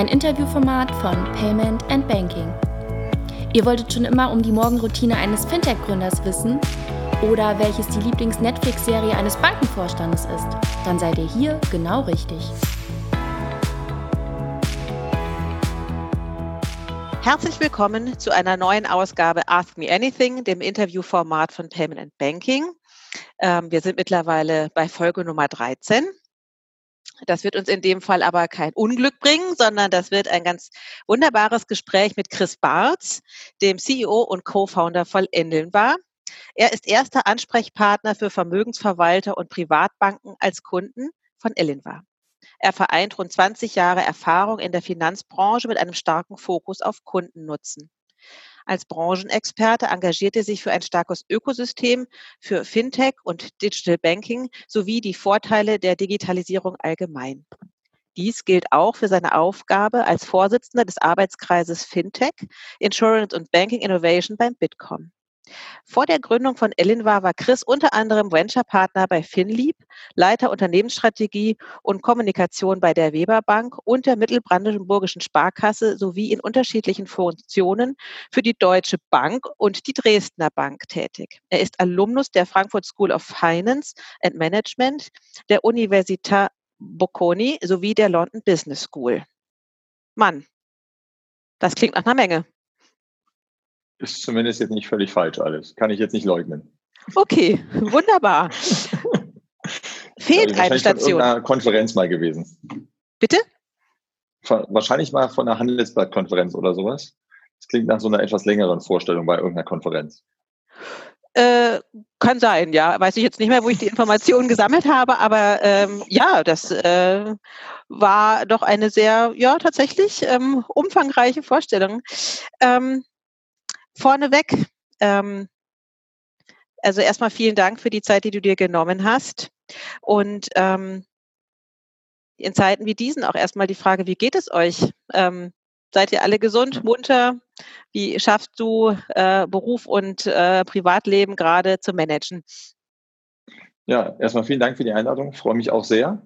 ein Interviewformat von Payment and Banking. Ihr wolltet schon immer um die Morgenroutine eines Fintech-Gründers wissen oder welches die Lieblings-Netflix-Serie eines Bankenvorstandes ist? Dann seid ihr hier genau richtig. Herzlich willkommen zu einer neuen Ausgabe Ask Me Anything, dem Interviewformat von Payment and Banking. Ähm, wir sind mittlerweile bei Folge Nummer 13. Das wird uns in dem Fall aber kein Unglück bringen, sondern das wird ein ganz wunderbares Gespräch mit Chris Bartz, dem CEO und Co-Founder von Endelnbar. Er ist erster Ansprechpartner für Vermögensverwalter und Privatbanken als Kunden von Elinvar. Er vereint rund 20 Jahre Erfahrung in der Finanzbranche mit einem starken Fokus auf Kundennutzen. Als Branchenexperte engagiert er sich für ein starkes Ökosystem für Fintech und Digital Banking sowie die Vorteile der Digitalisierung allgemein. Dies gilt auch für seine Aufgabe als Vorsitzender des Arbeitskreises Fintech, Insurance und Banking Innovation beim Bitkom. Vor der Gründung von Elinvar war Chris unter anderem Venture-Partner bei Finlieb, Leiter Unternehmensstrategie und Kommunikation bei der Weber Bank und der Mittelbrandenburgischen Sparkasse sowie in unterschiedlichen Funktionen für die Deutsche Bank und die Dresdner Bank tätig. Er ist Alumnus der Frankfurt School of Finance and Management, der Università Bocconi sowie der London Business School. Mann, das klingt nach einer Menge. Ist zumindest jetzt nicht völlig falsch alles. Kann ich jetzt nicht leugnen. Okay, wunderbar. Fehlt eine Station. Von einer Konferenz mal gewesen. Bitte? Wahrscheinlich mal von einer Handelsblattkonferenz oder sowas. Das klingt nach so einer etwas längeren Vorstellung bei irgendeiner Konferenz. Äh, kann sein, ja. Weiß ich jetzt nicht mehr, wo ich die Informationen gesammelt habe, aber ähm, ja, das äh, war doch eine sehr, ja, tatsächlich ähm, umfangreiche Vorstellung. Ähm, vorneweg. Ähm, also erstmal vielen Dank für die Zeit, die du dir genommen hast. Und ähm, in Zeiten wie diesen auch erstmal die Frage, wie geht es euch? Ähm, seid ihr alle gesund, munter? Wie schaffst du äh, Beruf und äh, Privatleben gerade zu managen? Ja, erstmal vielen Dank für die Einladung. Ich freue mich auch sehr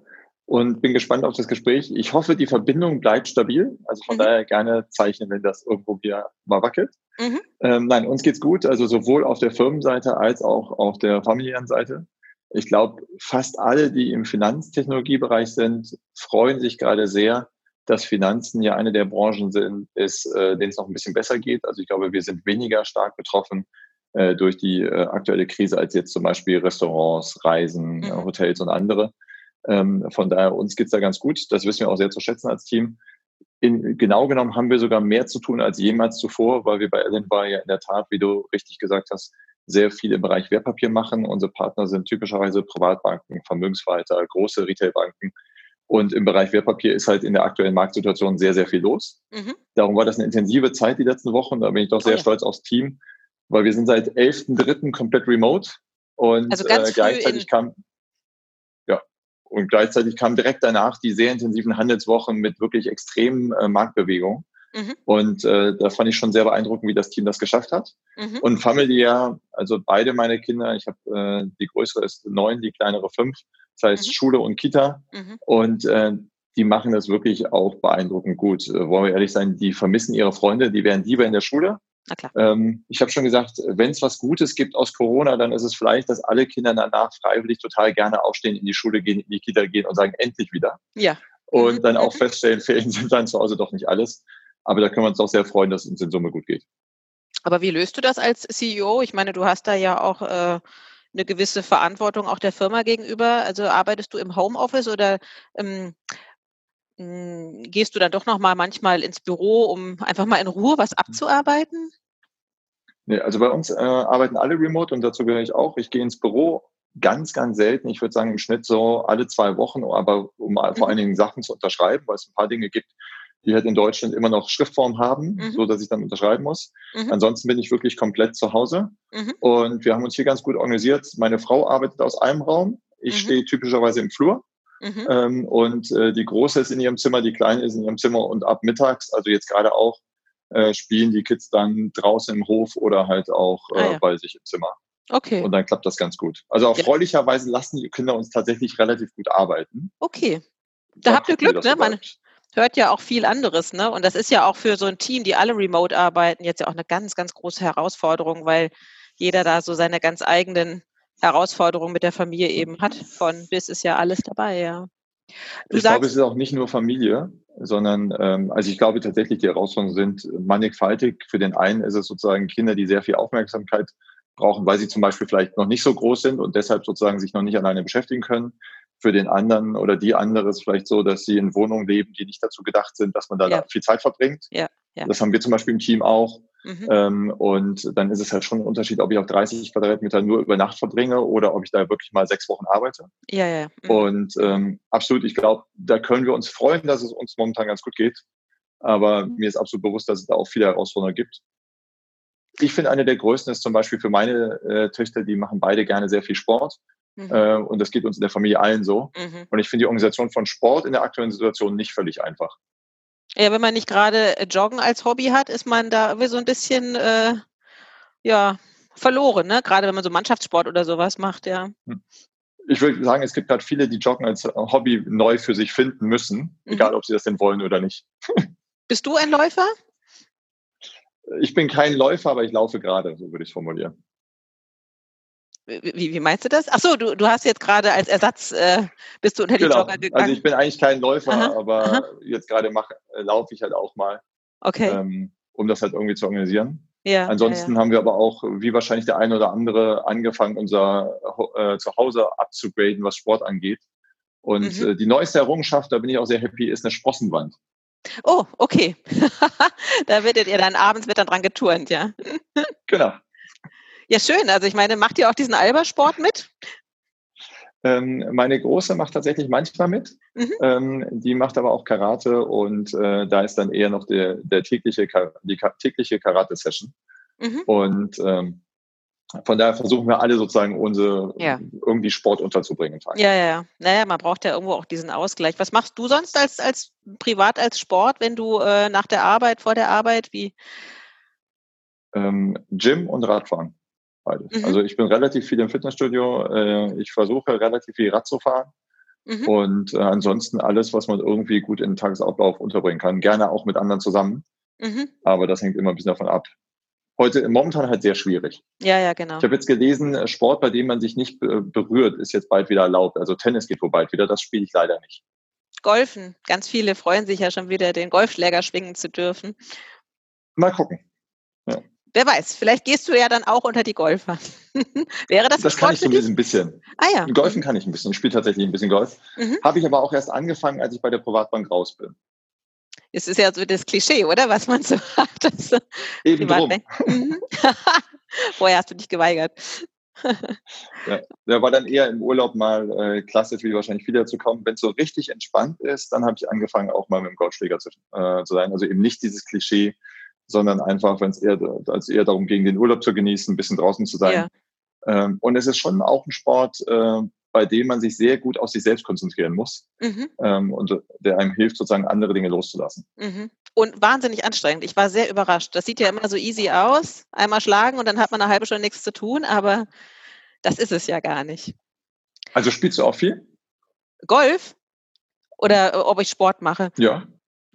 und bin gespannt auf das Gespräch. Ich hoffe, die Verbindung bleibt stabil. Also von mhm. daher gerne zeichnen, wenn das irgendwo wieder mal wackelt. Mhm. Ähm, nein, uns geht's gut. Also sowohl auf der Firmenseite als auch auf der familiären Seite. Ich glaube, fast alle, die im Finanztechnologiebereich sind, freuen sich gerade sehr, dass Finanzen ja eine der Branchen sind, ist, äh, denen es noch ein bisschen besser geht. Also ich glaube, wir sind weniger stark betroffen äh, durch die äh, aktuelle Krise als jetzt zum Beispiel Restaurants, Reisen, mhm. Hotels und andere. Ähm, von daher, uns geht's da ganz gut. Das wissen wir auch sehr zu schätzen als Team. In, genau genommen haben wir sogar mehr zu tun als jemals zuvor, weil wir bei Ellen war ja in der Tat, wie du richtig gesagt hast, sehr viel im Bereich Wertpapier machen. Unsere Partner sind typischerweise Privatbanken, Vermögensverwalter, große Retailbanken. Und im Bereich Wertpapier ist halt in der aktuellen Marktsituation sehr, sehr viel los. Mhm. Darum war das eine intensive Zeit die letzten Wochen. Da bin ich doch sehr oh ja. stolz aufs Team, weil wir sind seit 11.3. komplett remote. Und also ganz äh, gleichzeitig kam und gleichzeitig kamen direkt danach die sehr intensiven Handelswochen mit wirklich extremen äh, Marktbewegungen. Mhm. Und äh, da fand ich schon sehr beeindruckend, wie das Team das geschafft hat. Mhm. Und familiär, also beide meine Kinder, ich habe äh, die größere ist neun, die kleinere fünf, das heißt mhm. Schule und Kita. Mhm. Und äh, die machen das wirklich auch beeindruckend gut. Äh, wollen wir ehrlich sein, die vermissen ihre Freunde, die wären lieber in der Schule. Na klar. Ähm, ich habe schon gesagt, wenn es was Gutes gibt aus Corona, dann ist es vielleicht, dass alle Kinder danach freiwillig total gerne aufstehen, in die Schule gehen, in die Kita gehen und sagen, endlich wieder. Ja. Und dann auch feststellen, Ferien sind dann zu Hause doch nicht alles. Aber da können wir uns auch sehr freuen, dass es uns in Summe gut geht. Aber wie löst du das als CEO? Ich meine, du hast da ja auch äh, eine gewisse Verantwortung auch der Firma gegenüber. Also arbeitest du im Homeoffice oder ähm, hm, gehst du dann doch noch mal manchmal ins Büro, um einfach mal in Ruhe was abzuarbeiten? Nee, also bei uns äh, arbeiten alle remote und dazu gehöre ich auch. Ich gehe ins Büro ganz, ganz selten. Ich würde sagen im Schnitt so alle zwei Wochen, aber um mhm. vor allen Dingen Sachen zu unterschreiben, weil es ein paar Dinge gibt, die halt in Deutschland immer noch Schriftform haben, mhm. so dass ich dann unterschreiben muss. Mhm. Ansonsten bin ich wirklich komplett zu Hause. Mhm. Und wir haben uns hier ganz gut organisiert. Meine Frau arbeitet aus einem Raum. Ich mhm. stehe typischerweise im Flur. Mhm. Ähm, und äh, die Große ist in ihrem Zimmer, die Kleine ist in ihrem Zimmer und ab mittags, also jetzt gerade auch, äh, spielen die Kids dann draußen im Hof oder halt auch äh, ah, ja. bei sich im Zimmer. Okay. Und dann klappt das ganz gut. Also erfreulicherweise lassen die Kinder uns tatsächlich relativ gut arbeiten. Okay. Da, da habt ihr Glück, ne? Meine, hört ja auch viel anderes, ne? Und das ist ja auch für so ein Team, die alle remote arbeiten, jetzt ja auch eine ganz, ganz große Herausforderung, weil jeder da so seine ganz eigenen Herausforderungen mit der Familie eben hat. Von bis ist ja alles dabei, ja. Du ich sagst, glaube, es ist auch nicht nur Familie, sondern ähm, also ich glaube tatsächlich, die Herausforderungen sind mannigfaltig. Für den einen ist es sozusagen Kinder, die sehr viel Aufmerksamkeit brauchen, weil sie zum Beispiel vielleicht noch nicht so groß sind und deshalb sozusagen sich noch nicht alleine beschäftigen können. Für den anderen oder die andere ist vielleicht so, dass sie in Wohnungen leben, die nicht dazu gedacht sind, dass man da ja. viel Zeit verbringt. Ja, ja. Das haben wir zum Beispiel im Team auch. Mhm. Ähm, und dann ist es halt schon ein Unterschied, ob ich auf 30 Quadratmeter nur über Nacht verbringe oder ob ich da wirklich mal sechs Wochen arbeite. Ja, ja. Mhm. Und ähm, absolut, ich glaube, da können wir uns freuen, dass es uns momentan ganz gut geht. Aber mhm. mir ist absolut bewusst, dass es da auch viele Herausforderungen gibt. Ich finde, eine der größten ist zum Beispiel für meine äh, Töchter, die machen beide gerne sehr viel Sport. Mhm. Äh, und das geht uns in der Familie allen so. Mhm. Und ich finde die Organisation von Sport in der aktuellen Situation nicht völlig einfach. Ja, wenn man nicht gerade äh, Joggen als Hobby hat, ist man da irgendwie so ein bisschen äh, ja, verloren, ne? Gerade wenn man so Mannschaftssport oder sowas macht, ja. Hm. Ich würde sagen, es gibt gerade viele, die Joggen als Hobby neu für sich finden müssen, mhm. egal ob sie das denn wollen oder nicht. Bist du ein Läufer? Ich bin kein Läufer, aber ich laufe gerade, so würde ich es formulieren. Wie, wie meinst du das? Ach so, du, du hast jetzt gerade als Ersatz, äh, bist du unter die genau. Jogger gegangen? Also ich bin eigentlich kein Läufer, aha, aber aha. jetzt gerade äh, laufe ich halt auch mal, okay. ähm, um das halt irgendwie zu organisieren. Ja, Ansonsten ja, ja. haben wir aber auch, wie wahrscheinlich der eine oder andere, angefangen, unser äh, Zuhause abzugraden, was Sport angeht. Und mhm. äh, die neueste Errungenschaft, da bin ich auch sehr happy, ist eine Sprossenwand. Oh, okay. da werdet ihr dann abends wird dann dran geturnt, ja. genau. Ja, schön. Also ich meine, macht ihr auch diesen Albersport mit? Ähm, meine Große macht tatsächlich manchmal mit. Mhm. Ähm, die macht aber auch Karate und äh, da ist dann eher noch der, der tägliche, die tägliche Karate-Session. Mhm. Und ähm, von daher versuchen wir alle sozusagen unsere ja. irgendwie Sport unterzubringen. Ja, ja, ja. Naja, man braucht ja irgendwo auch diesen Ausgleich. Was machst du sonst als, als privat als Sport, wenn du äh, nach der Arbeit, vor der Arbeit, wie? Ähm, Gym und Radfahren. Beides. Mhm. Also ich bin relativ viel im Fitnessstudio. Äh, ich versuche relativ viel Rad zu fahren. Mhm. Und äh, ansonsten alles, was man irgendwie gut in den Tagesablauf unterbringen kann. Gerne auch mit anderen zusammen. Mhm. Aber das hängt immer ein bisschen davon ab. Heute momentan halt sehr schwierig. Ja, ja, genau. Ich habe jetzt gelesen, äh, Sport, bei dem man sich nicht berührt, ist jetzt bald wieder erlaubt. Also Tennis geht wohl bald wieder. Das spiele ich leider nicht. Golfen. Ganz viele freuen sich ja schon wieder, den Golfschläger schwingen zu dürfen. Mal gucken. Wer weiß, vielleicht gehst du ja dann auch unter die Golfer. Wäre das Das kann ich so ein bisschen. Ah ja. Golfen kann ich ein bisschen. Ich spiele tatsächlich ein bisschen Golf. Mhm. Habe ich aber auch erst angefangen, als ich bei der Privatbank raus bin. Es ist ja so das Klischee, oder? Was man so hat. Also Eben drum. Mhm. Vorher hast du dich geweigert. ja, der war dann eher im Urlaub mal äh, klassisch, wie wahrscheinlich wieder zu kommen. Wenn es so richtig entspannt ist, dann habe ich angefangen, auch mal mit dem Golfschläger zu, äh, zu sein. Also eben nicht dieses Klischee, sondern einfach, wenn es eher, als eher darum ging, den Urlaub zu genießen, ein bisschen draußen zu sein. Ja. Ähm, und es ist schon auch ein Sport, äh, bei dem man sich sehr gut auf sich selbst konzentrieren muss mhm. ähm, und der einem hilft, sozusagen andere Dinge loszulassen. Mhm. Und wahnsinnig anstrengend. Ich war sehr überrascht. Das sieht ja immer so easy aus. Einmal schlagen und dann hat man eine halbe Stunde nichts zu tun, aber das ist es ja gar nicht. Also spielst du auch viel? Golf? Oder äh, ob ich Sport mache? Ja.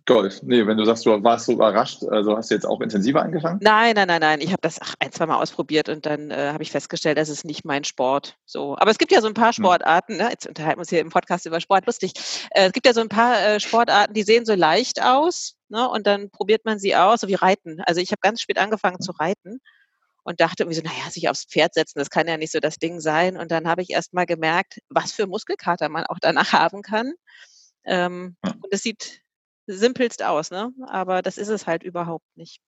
Golf. Nee, wenn du sagst, du warst so überrascht, also hast du jetzt auch intensiver angefangen? Nein, nein, nein, nein. Ich habe das ach, ein, zwei Mal ausprobiert und dann äh, habe ich festgestellt, das ist nicht mein Sport. So. Aber es gibt ja so ein paar hm. Sportarten, ne? jetzt unterhalten wir uns hier im Podcast über Sport, lustig. Äh, es gibt ja so ein paar äh, Sportarten, die sehen so leicht aus, ne? Und dann probiert man sie aus, so wie Reiten. Also ich habe ganz spät angefangen zu reiten und dachte irgendwie so, naja, sich aufs Pferd setzen, das kann ja nicht so das Ding sein. Und dann habe ich erst mal gemerkt, was für Muskelkater man auch danach haben kann. Ähm, ja. Und es sieht simpelst aus, ne? Aber das ist es halt überhaupt nicht.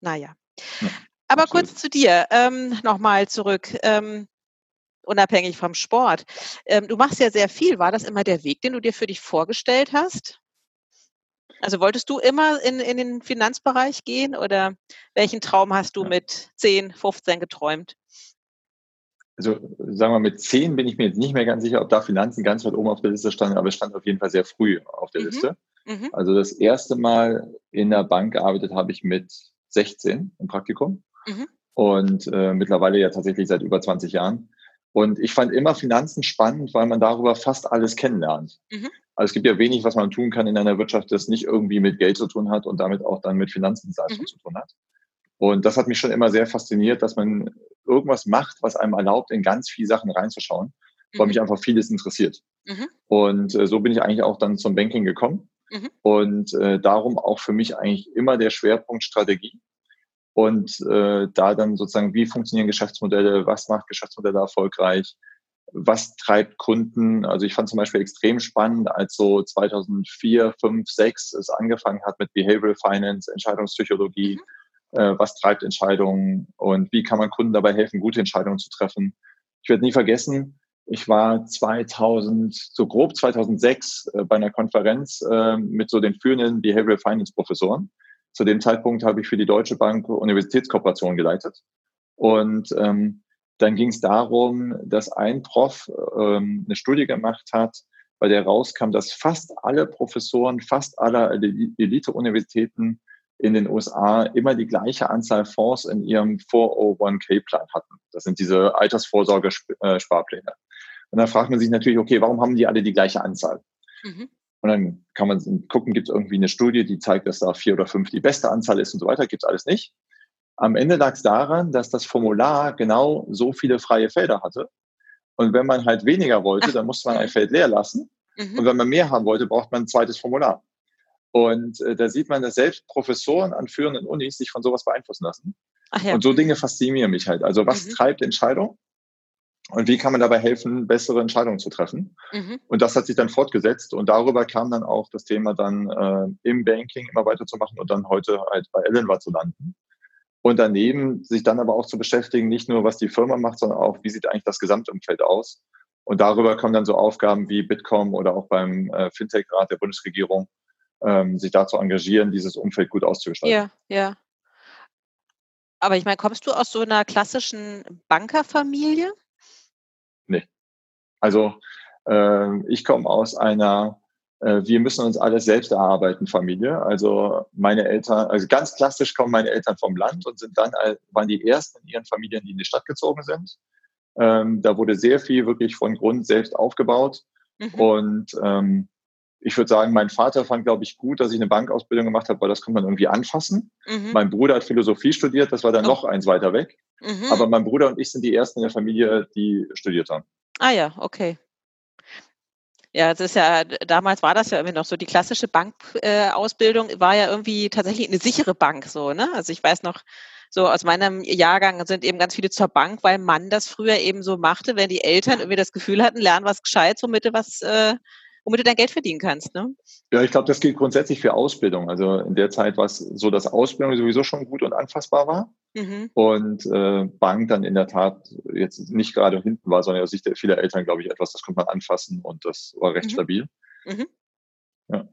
Naja. Ja, Aber absolut. kurz zu dir, ähm, nochmal zurück. Ähm, unabhängig vom Sport. Ähm, du machst ja sehr viel. War das immer der Weg, den du dir für dich vorgestellt hast? Also wolltest du immer in, in den Finanzbereich gehen oder welchen Traum hast du ja. mit 10, 15 geträumt? Also sagen wir, mit 10 bin ich mir jetzt nicht mehr ganz sicher, ob da Finanzen ganz weit oben auf der Liste standen, aber es stand auf jeden Fall sehr früh auf der mhm. Liste. Mhm. Also das erste Mal in der Bank gearbeitet habe ich mit 16 im Praktikum mhm. und äh, mittlerweile ja tatsächlich seit über 20 Jahren. Und ich fand immer Finanzen spannend, weil man darüber fast alles kennenlernt. Mhm. Also es gibt ja wenig, was man tun kann in einer Wirtschaft, das nicht irgendwie mit Geld zu tun hat und damit auch dann mit Finanzdienstleistungen mhm. zu tun hat. Und das hat mich schon immer sehr fasziniert, dass man irgendwas macht, was einem erlaubt, in ganz viele Sachen reinzuschauen, mhm. weil mich einfach vieles interessiert. Mhm. Und äh, so bin ich eigentlich auch dann zum Banking gekommen. Mhm. Und äh, darum auch für mich eigentlich immer der Schwerpunkt Strategie. Und äh, da dann sozusagen, wie funktionieren Geschäftsmodelle, was macht Geschäftsmodelle erfolgreich, was treibt Kunden. Also ich fand zum Beispiel extrem spannend, als so 2004, 5, 6 es angefangen hat mit Behavioral Finance, Entscheidungspsychologie. Mhm. Äh, was treibt Entscheidungen und wie kann man Kunden dabei helfen, gute Entscheidungen zu treffen. Ich werde nie vergessen, ich war 2000, so grob 2006 äh, bei einer Konferenz äh, mit so den führenden Behavioral Finance Professoren. Zu dem Zeitpunkt habe ich für die Deutsche Bank Universitätskooperation geleitet. Und ähm, dann ging es darum, dass ein Prof ähm, eine Studie gemacht hat, bei der rauskam, dass fast alle Professoren, fast aller Elite-Universitäten in den USA immer die gleiche Anzahl Fonds in ihrem 401k-Plan hatten. Das sind diese Altersvorsorge-Sparpläne. Und dann fragt man sich natürlich, okay, warum haben die alle die gleiche Anzahl? Mhm. Und dann kann man gucken, gibt es irgendwie eine Studie, die zeigt, dass da vier oder fünf die beste Anzahl ist und so weiter. Gibt es alles nicht. Am Ende lag es daran, dass das Formular genau so viele freie Felder hatte. Und wenn man halt weniger wollte, dann musste man ein Feld leer lassen. Mhm. Und wenn man mehr haben wollte, braucht man ein zweites Formular. Und äh, da sieht man, dass selbst Professoren an führenden Unis sich von sowas beeinflussen lassen. Ja. Und so Dinge faszinieren mich halt. Also was mhm. treibt Entscheidung? Und wie kann man dabei helfen, bessere Entscheidungen zu treffen? Mhm. Und das hat sich dann fortgesetzt. Und darüber kam dann auch das Thema dann äh, im Banking immer weiterzumachen und dann heute halt bei Ellenwa zu landen. Und daneben sich dann aber auch zu beschäftigen, nicht nur was die Firma macht, sondern auch, wie sieht eigentlich das Gesamtumfeld aus? Und darüber kommen dann so Aufgaben wie Bitkom oder auch beim äh, Fintech-Rat der Bundesregierung, ähm, sich da zu engagieren, dieses Umfeld gut auszugestalten. Ja, ja. Aber ich meine, kommst du aus so einer klassischen Bankerfamilie? Nee. Also äh, ich komme aus einer äh, wir müssen uns alles selbst erarbeiten, Familie. Also meine Eltern, also ganz klassisch kommen meine Eltern vom Land und sind dann, waren die ersten in ihren Familien, die in die Stadt gezogen sind. Ähm, da wurde sehr viel wirklich von Grund selbst aufgebaut. Mhm. Und ähm, ich würde sagen, mein Vater fand, glaube ich, gut, dass ich eine Bankausbildung gemacht habe, weil das konnte man irgendwie anfassen. Mhm. Mein Bruder hat Philosophie studiert, das war dann oh. noch eins weiter weg. Mhm. Aber mein Bruder und ich sind die ersten in der Familie, die studiert haben. Ah ja, okay. Ja, es ist ja, damals war das ja irgendwie noch so, die klassische Bankausbildung äh, war ja irgendwie tatsächlich eine sichere Bank so, ne? Also ich weiß noch, so aus meinem Jahrgang sind eben ganz viele zur Bank, weil man das früher eben so machte, wenn die Eltern irgendwie das Gefühl hatten, lernen was gescheit, womit du was äh, womit du dein Geld verdienen kannst. Ne? Ja, ich glaube, das gilt grundsätzlich für Ausbildung. Also in der Zeit war es so, dass Ausbildung sowieso schon gut und anfassbar war. Mhm. Und äh, Bank dann in der Tat jetzt nicht gerade hinten war, sondern aus Sicht vieler Eltern, glaube ich, etwas, das konnte man anfassen und das war recht mhm. stabil. Mhm. Ja.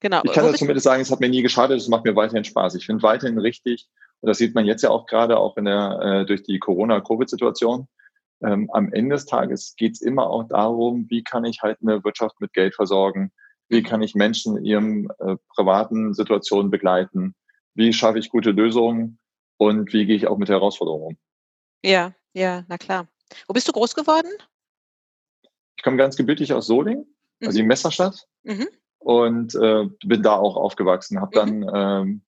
Genau. Ich kann zumindest sagen, es hat mir nie geschadet, es macht mir weiterhin Spaß. Ich finde weiterhin richtig, und das sieht man jetzt ja auch gerade auch in der, äh, durch die Corona-Covid-Situation, ähm, am Ende des Tages geht es immer auch darum, wie kann ich halt eine Wirtschaft mit Geld versorgen, wie kann ich Menschen in ihren äh, privaten Situationen begleiten, wie schaffe ich gute Lösungen und wie gehe ich auch mit Herausforderungen um. Ja, ja, na klar. Wo bist du groß geworden? Ich komme ganz gebürtig aus Soling, mhm. also in Messerstadt. Mhm. Und äh, bin da auch aufgewachsen. Habe mhm. dann ähm,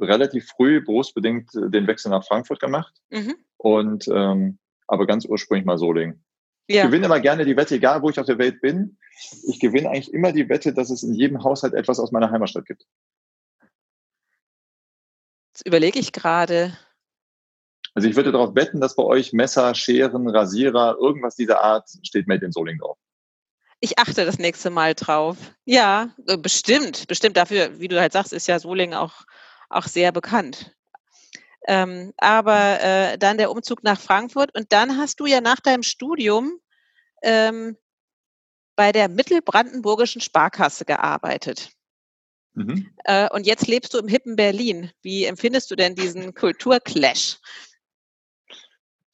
relativ früh berufsbedingt den Wechsel nach Frankfurt gemacht. Mhm. Und ähm, aber ganz ursprünglich mal Solingen. Ja. Ich gewinne immer gerne die Wette, egal wo ich auf der Welt bin. Ich gewinne eigentlich immer die Wette, dass es in jedem Haushalt etwas aus meiner Heimatstadt gibt. Jetzt überlege ich gerade. Also ich würde darauf wetten, dass bei euch Messer, Scheren, Rasierer, irgendwas dieser Art steht Made in Solingen drauf. Ich achte das nächste Mal drauf. Ja, äh, bestimmt, bestimmt. Dafür, wie du halt sagst, ist ja Solingen auch, auch sehr bekannt. Ähm, aber äh, dann der Umzug nach Frankfurt und dann hast du ja nach deinem Studium ähm, bei der Mittelbrandenburgischen Sparkasse gearbeitet. Mhm. Äh, und jetzt lebst du im hippen Berlin. Wie empfindest du denn diesen Kulturclash?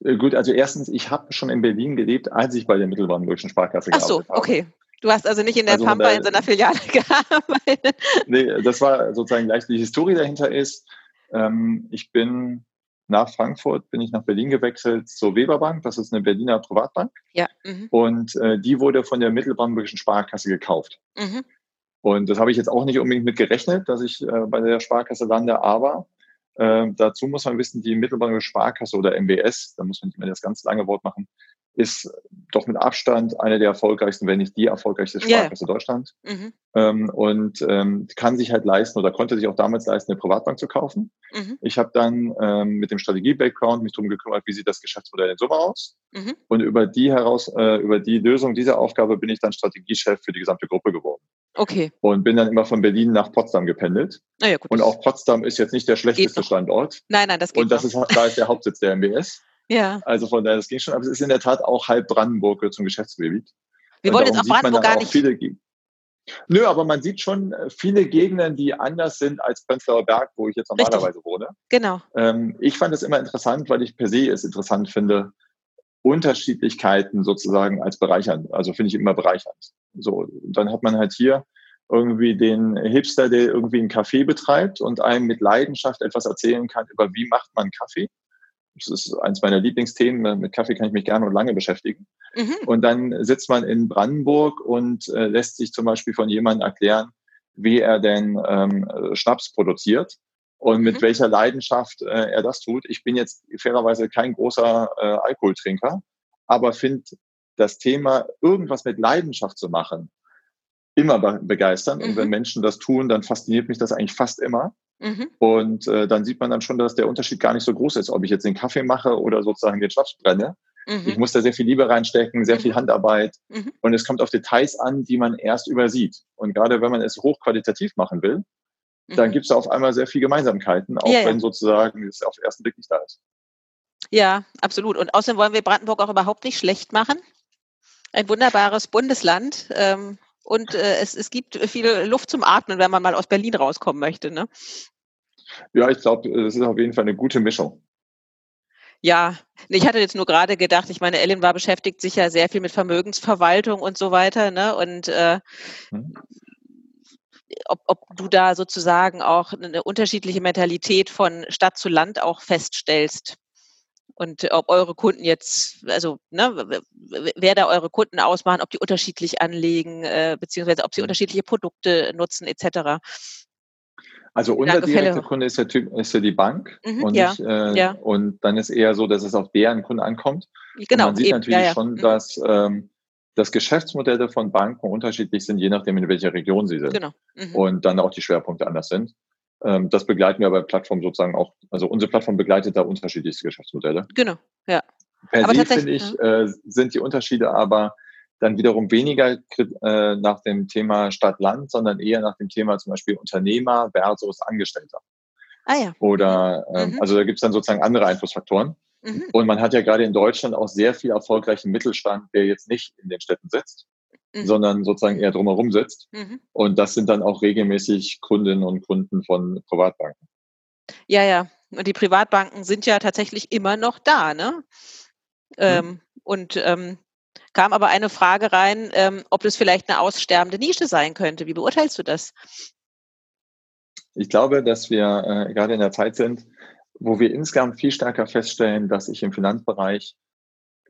Äh, gut, also erstens, ich habe schon in Berlin gelebt, als ich bei der Mittelbrandenburgischen Sparkasse Ach so, gearbeitet habe. okay. Du hast also nicht in der also Pampa in seiner Filiale gearbeitet. Nee, das war sozusagen gleich die Historie dahinter ist. Ähm, ich bin nach Frankfurt bin ich nach Berlin gewechselt zur Weberbank. Das ist eine Berliner Privatbank. Ja. Mhm. Und äh, die wurde von der Mittelbrandenburgischen Sparkasse gekauft. Mhm. Und das habe ich jetzt auch nicht unbedingt mit gerechnet, dass ich äh, bei der Sparkasse lande, aber äh, dazu muss man wissen, die Mittelbrandenburgische Sparkasse oder MBS, da muss man nicht mehr das ganz lange Wort machen, ist doch mit Abstand eine der erfolgreichsten, wenn nicht die erfolgreichste Sparkasse yeah. Deutschland. Mhm. Ähm, und ähm, kann sich halt leisten oder konnte sich auch damals leisten, eine Privatbank zu kaufen. Mhm. Ich habe dann ähm, mit dem Strategie-Background mich darum gekümmert, wie sieht das Geschäftsmodell in Summe aus. Mhm. Und über die heraus, äh, über die Lösung dieser Aufgabe bin ich dann Strategiechef für die gesamte Gruppe geworden. Okay. Und bin dann immer von Berlin nach Potsdam gependelt. Ah ja, gut, und auch Potsdam ist jetzt nicht der schlechteste Standort. Nein, nein, das geht Und das noch. ist, da ist der Hauptsitz der MBS. Ja. Also von daher, das ging schon. Aber es ist in der Tat auch halb Brandenburg zum Geschäftsgebiet. Wir wollen jetzt auch Brandenburg gar nicht. Nö, aber man sieht schon äh, viele Gegenden, die anders sind als Prenzlauer Berg, wo ich jetzt normalerweise Richtig. wohne. Genau. Ähm, ich fand es immer interessant, weil ich per se es interessant finde, Unterschiedlichkeiten sozusagen als bereichernd. Also finde ich immer bereichernd. So, dann hat man halt hier irgendwie den Hipster, der irgendwie einen Kaffee betreibt und einem mit Leidenschaft etwas erzählen kann über wie macht man Kaffee. Das ist eins meiner Lieblingsthemen. Mit Kaffee kann ich mich gerne und lange beschäftigen. Mhm. Und dann sitzt man in Brandenburg und äh, lässt sich zum Beispiel von jemandem erklären, wie er denn ähm, Schnaps produziert und mit mhm. welcher Leidenschaft äh, er das tut. Ich bin jetzt fairerweise kein großer äh, Alkoholtrinker, aber finde das Thema, irgendwas mit Leidenschaft zu machen, immer begeistern. Mhm. Und wenn mhm. Menschen das tun, dann fasziniert mich das eigentlich fast immer. Mhm. Und äh, dann sieht man dann schon, dass der Unterschied gar nicht so groß ist, ob ich jetzt den Kaffee mache oder sozusagen den Schnaps brenne. Mhm. Ich muss da sehr viel Liebe reinstecken, sehr viel mhm. Handarbeit. Mhm. Und es kommt auf Details an, die man erst übersieht. Und gerade wenn man es hochqualitativ machen will, dann gibt es auf einmal sehr viele Gemeinsamkeiten, auch ja, wenn sozusagen es auf den ersten Blick nicht da ist. Ja, absolut. Und außerdem wollen wir Brandenburg auch überhaupt nicht schlecht machen. Ein wunderbares Bundesland. Ähm, und äh, es, es gibt viel Luft zum Atmen, wenn man mal aus Berlin rauskommen möchte. Ne? Ja, ich glaube, es ist auf jeden Fall eine gute Mischung. Ja, ich hatte jetzt nur gerade gedacht, ich meine, Ellen war beschäftigt sich ja sehr viel mit Vermögensverwaltung und so weiter, ne? Und äh, hm. Ob, ob du da sozusagen auch eine unterschiedliche Mentalität von Stadt zu Land auch feststellst. Und ob eure Kunden jetzt, also ne, wer da eure Kunden ausmachen, ob die unterschiedlich anlegen, äh, beziehungsweise ob sie unterschiedliche Produkte nutzen, etc. Also unser direkter Kunde ist ja, typ, ist ja die Bank mhm, und, ja, nicht, äh, ja. und dann ist eher so, dass es auf deren Kunden ankommt. Genau, und man sieht eben, natürlich schon, mhm. dass ähm, das Geschäftsmodelle von Banken unterschiedlich sind, je nachdem, in welcher Region sie sind. Genau. Mhm. Und dann auch die Schwerpunkte anders sind. Ähm, das begleiten wir bei Plattformen sozusagen auch, also unsere Plattform begleitet da unterschiedlichste Geschäftsmodelle. Genau, ja. Per aber se, finde ich, äh, sind die Unterschiede aber dann wiederum weniger äh, nach dem Thema Stadt-Land, sondern eher nach dem Thema zum Beispiel Unternehmer versus Angestellter. Ah ja. Oder ähm, mhm. also da gibt es dann sozusagen andere Einflussfaktoren. Mhm. Und man hat ja gerade in Deutschland auch sehr viel erfolgreichen Mittelstand, der jetzt nicht in den Städten sitzt, mhm. sondern sozusagen eher drumherum sitzt. Mhm. Und das sind dann auch regelmäßig Kundinnen und Kunden von Privatbanken. Ja, ja. Und die Privatbanken sind ja tatsächlich immer noch da, ne? Mhm. Ähm, und ähm, kam aber eine Frage rein, ähm, ob das vielleicht eine aussterbende Nische sein könnte. Wie beurteilst du das? Ich glaube, dass wir äh, gerade in der Zeit sind, wo wir insgesamt viel stärker feststellen, dass ich im Finanzbereich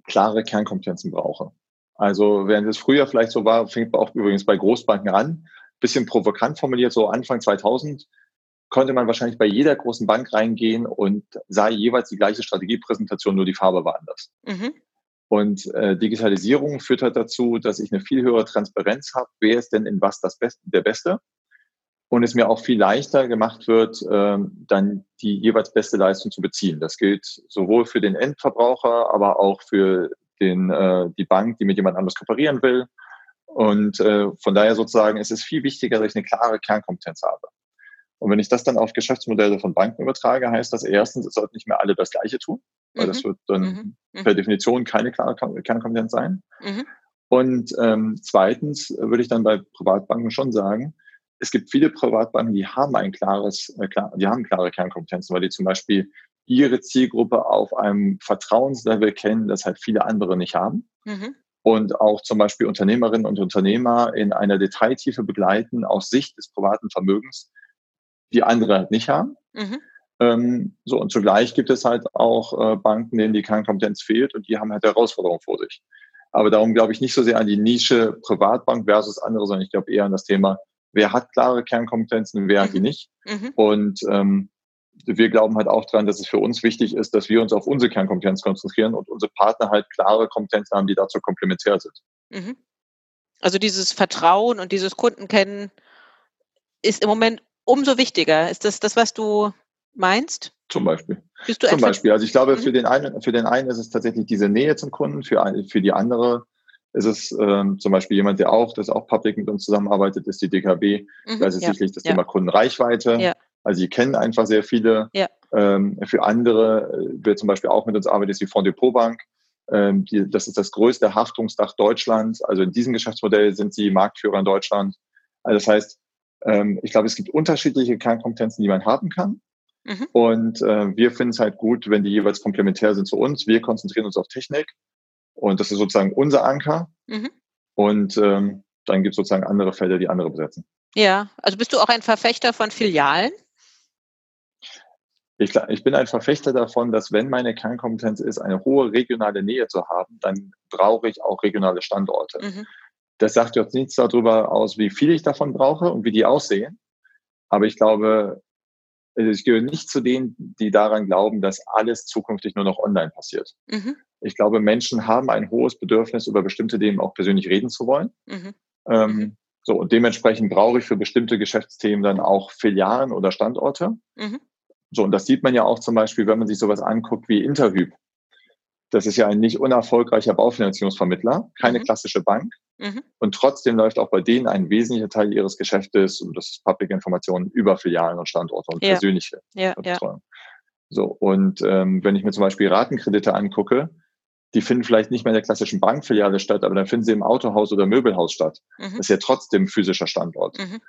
klare Kernkompetenzen brauche. Also während es früher vielleicht so war, fängt auch übrigens bei Großbanken an, bisschen provokant formuliert, so Anfang 2000 konnte man wahrscheinlich bei jeder großen Bank reingehen und sah jeweils die gleiche Strategiepräsentation, nur die Farbe war anders. Mhm. Und äh, Digitalisierung führt halt dazu, dass ich eine viel höhere Transparenz habe, wer ist denn in was das Beste, der Beste. Und es mir auch viel leichter gemacht wird, äh, dann die jeweils beste Leistung zu beziehen. Das gilt sowohl für den Endverbraucher, aber auch für den, äh, die Bank, die mit jemand anderes kooperieren will. Und äh, von daher sozusagen ist es viel wichtiger, dass ich eine klare Kernkompetenz habe. Und wenn ich das dann auf Geschäftsmodelle von Banken übertrage, heißt das erstens, es sollten nicht mehr alle das Gleiche tun, weil mhm. das wird dann mhm. mhm. per Definition keine klare Kernkompetenz sein. Mhm. Und ähm, zweitens würde ich dann bei Privatbanken schon sagen, es gibt viele Privatbanken, die haben ein klares, äh, klar, die haben klare Kernkompetenzen, weil die zum Beispiel ihre Zielgruppe auf einem Vertrauenslevel kennen, das halt viele andere nicht haben. Mhm. Und auch zum Beispiel Unternehmerinnen und Unternehmer in einer Detailtiefe begleiten aus Sicht des privaten Vermögens, die andere halt nicht haben. Mhm. Ähm, so, und zugleich gibt es halt auch äh, Banken, denen die Kernkompetenz fehlt und die haben halt Herausforderungen vor sich. Aber darum glaube ich nicht so sehr an die Nische Privatbank versus andere, sondern ich glaube eher an das Thema, wer hat klare Kernkompetenzen, wer mhm. hat die mhm. nicht. Mhm. Und ähm, wir glauben halt auch dran, dass es für uns wichtig ist, dass wir uns auf unsere Kernkompetenz konzentrieren und unsere Partner halt klare Kompetenzen haben, die dazu komplementär sind. Mhm. Also dieses Vertrauen und dieses Kundenkennen ist im Moment umso wichtiger. Ist das das, was du meinst? Zum Beispiel. Zum Beispiel. Also ich glaube, für mhm. den einen, für den einen ist es tatsächlich diese Nähe zum Kunden, für, für die andere ist es ähm, zum Beispiel jemand, der auch, das auch Public mit uns zusammenarbeitet, ist die DKB. Mhm, da ist es ja, sicherlich das ja. Thema Kundenreichweite. Ja. Also sie kennen einfach sehr viele. Ja. Ähm, für andere, äh, wer zum Beispiel auch mit uns arbeitet, ist die Fonds Depot Bank. Ähm, die, das ist das größte Haftungsdach Deutschlands. Also in diesem Geschäftsmodell sind sie Marktführer in Deutschland. Also das heißt, ähm, ich glaube, es gibt unterschiedliche Kernkompetenzen, die man haben kann. Mhm. Und äh, wir finden es halt gut, wenn die jeweils komplementär sind zu uns. Wir konzentrieren uns auf Technik und das ist sozusagen unser Anker. Mhm. Und ähm, dann gibt es sozusagen andere Felder, die andere besetzen. Ja, also bist du auch ein Verfechter von Filialen? Ich, ich bin ein Verfechter davon, dass wenn meine Kernkompetenz ist, eine hohe regionale Nähe zu haben, dann brauche ich auch regionale Standorte. Mhm. Das sagt jetzt nichts darüber aus, wie viel ich davon brauche und wie die aussehen. Aber ich glaube, also ich gehöre nicht zu denen, die daran glauben, dass alles zukünftig nur noch online passiert. Mhm. Ich glaube, Menschen haben ein hohes Bedürfnis, über bestimmte Themen auch persönlich reden zu wollen. Mhm. Ähm, mhm. so, und dementsprechend brauche ich für bestimmte Geschäftsthemen dann auch Filialen oder Standorte. Mhm. So, und das sieht man ja auch zum Beispiel, wenn man sich sowas anguckt wie Interview. Das ist ja ein nicht unerfolgreicher Baufinanzierungsvermittler, keine mhm. klassische Bank. Mhm. Und trotzdem läuft auch bei denen ein wesentlicher Teil ihres Geschäftes, und das ist Public Informationen, über Filialen und Standorte und ja. persönliche ja, Betreuung. Ja. So, und ähm, wenn ich mir zum Beispiel Ratenkredite angucke, die finden vielleicht nicht mehr in der klassischen Bankfiliale statt, aber dann finden sie im Autohaus oder Möbelhaus statt. Mhm. Das ist ja trotzdem physischer Standort. Mhm.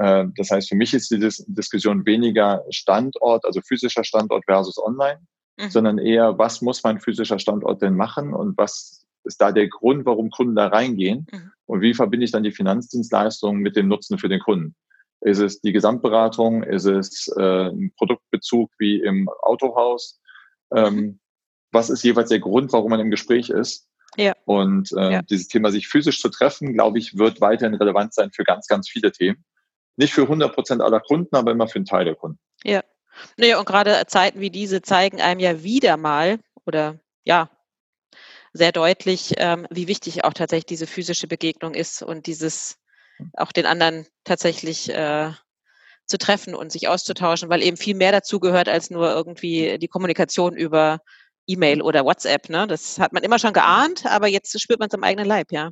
Äh, das heißt, für mich ist die Dis Diskussion weniger Standort, also physischer Standort versus online, mhm. sondern eher, was muss mein physischer Standort denn machen und was ist da der Grund, warum Kunden da reingehen mhm. und wie verbinde ich dann die Finanzdienstleistung mit dem Nutzen für den Kunden? Ist es die Gesamtberatung? Ist es äh, ein Produktbezug wie im Autohaus? Ähm, mhm. was ist jeweils der Grund, warum man im Gespräch ist? Ja. Und äh, ja. dieses Thema, sich physisch zu treffen, glaube ich, wird weiterhin relevant sein für ganz, ganz viele Themen. Nicht für 100 Prozent aller Kunden, aber immer für einen Teil der Kunden. Ja. Naja, und gerade Zeiten wie diese zeigen einem ja wieder mal oder ja, sehr deutlich, ähm, wie wichtig auch tatsächlich diese physische Begegnung ist und dieses auch den anderen tatsächlich äh, zu treffen und sich auszutauschen, weil eben viel mehr dazu gehört als nur irgendwie die Kommunikation über E-Mail oder WhatsApp. Ne? Das hat man immer schon geahnt, aber jetzt spürt man es am eigenen Leib, ja.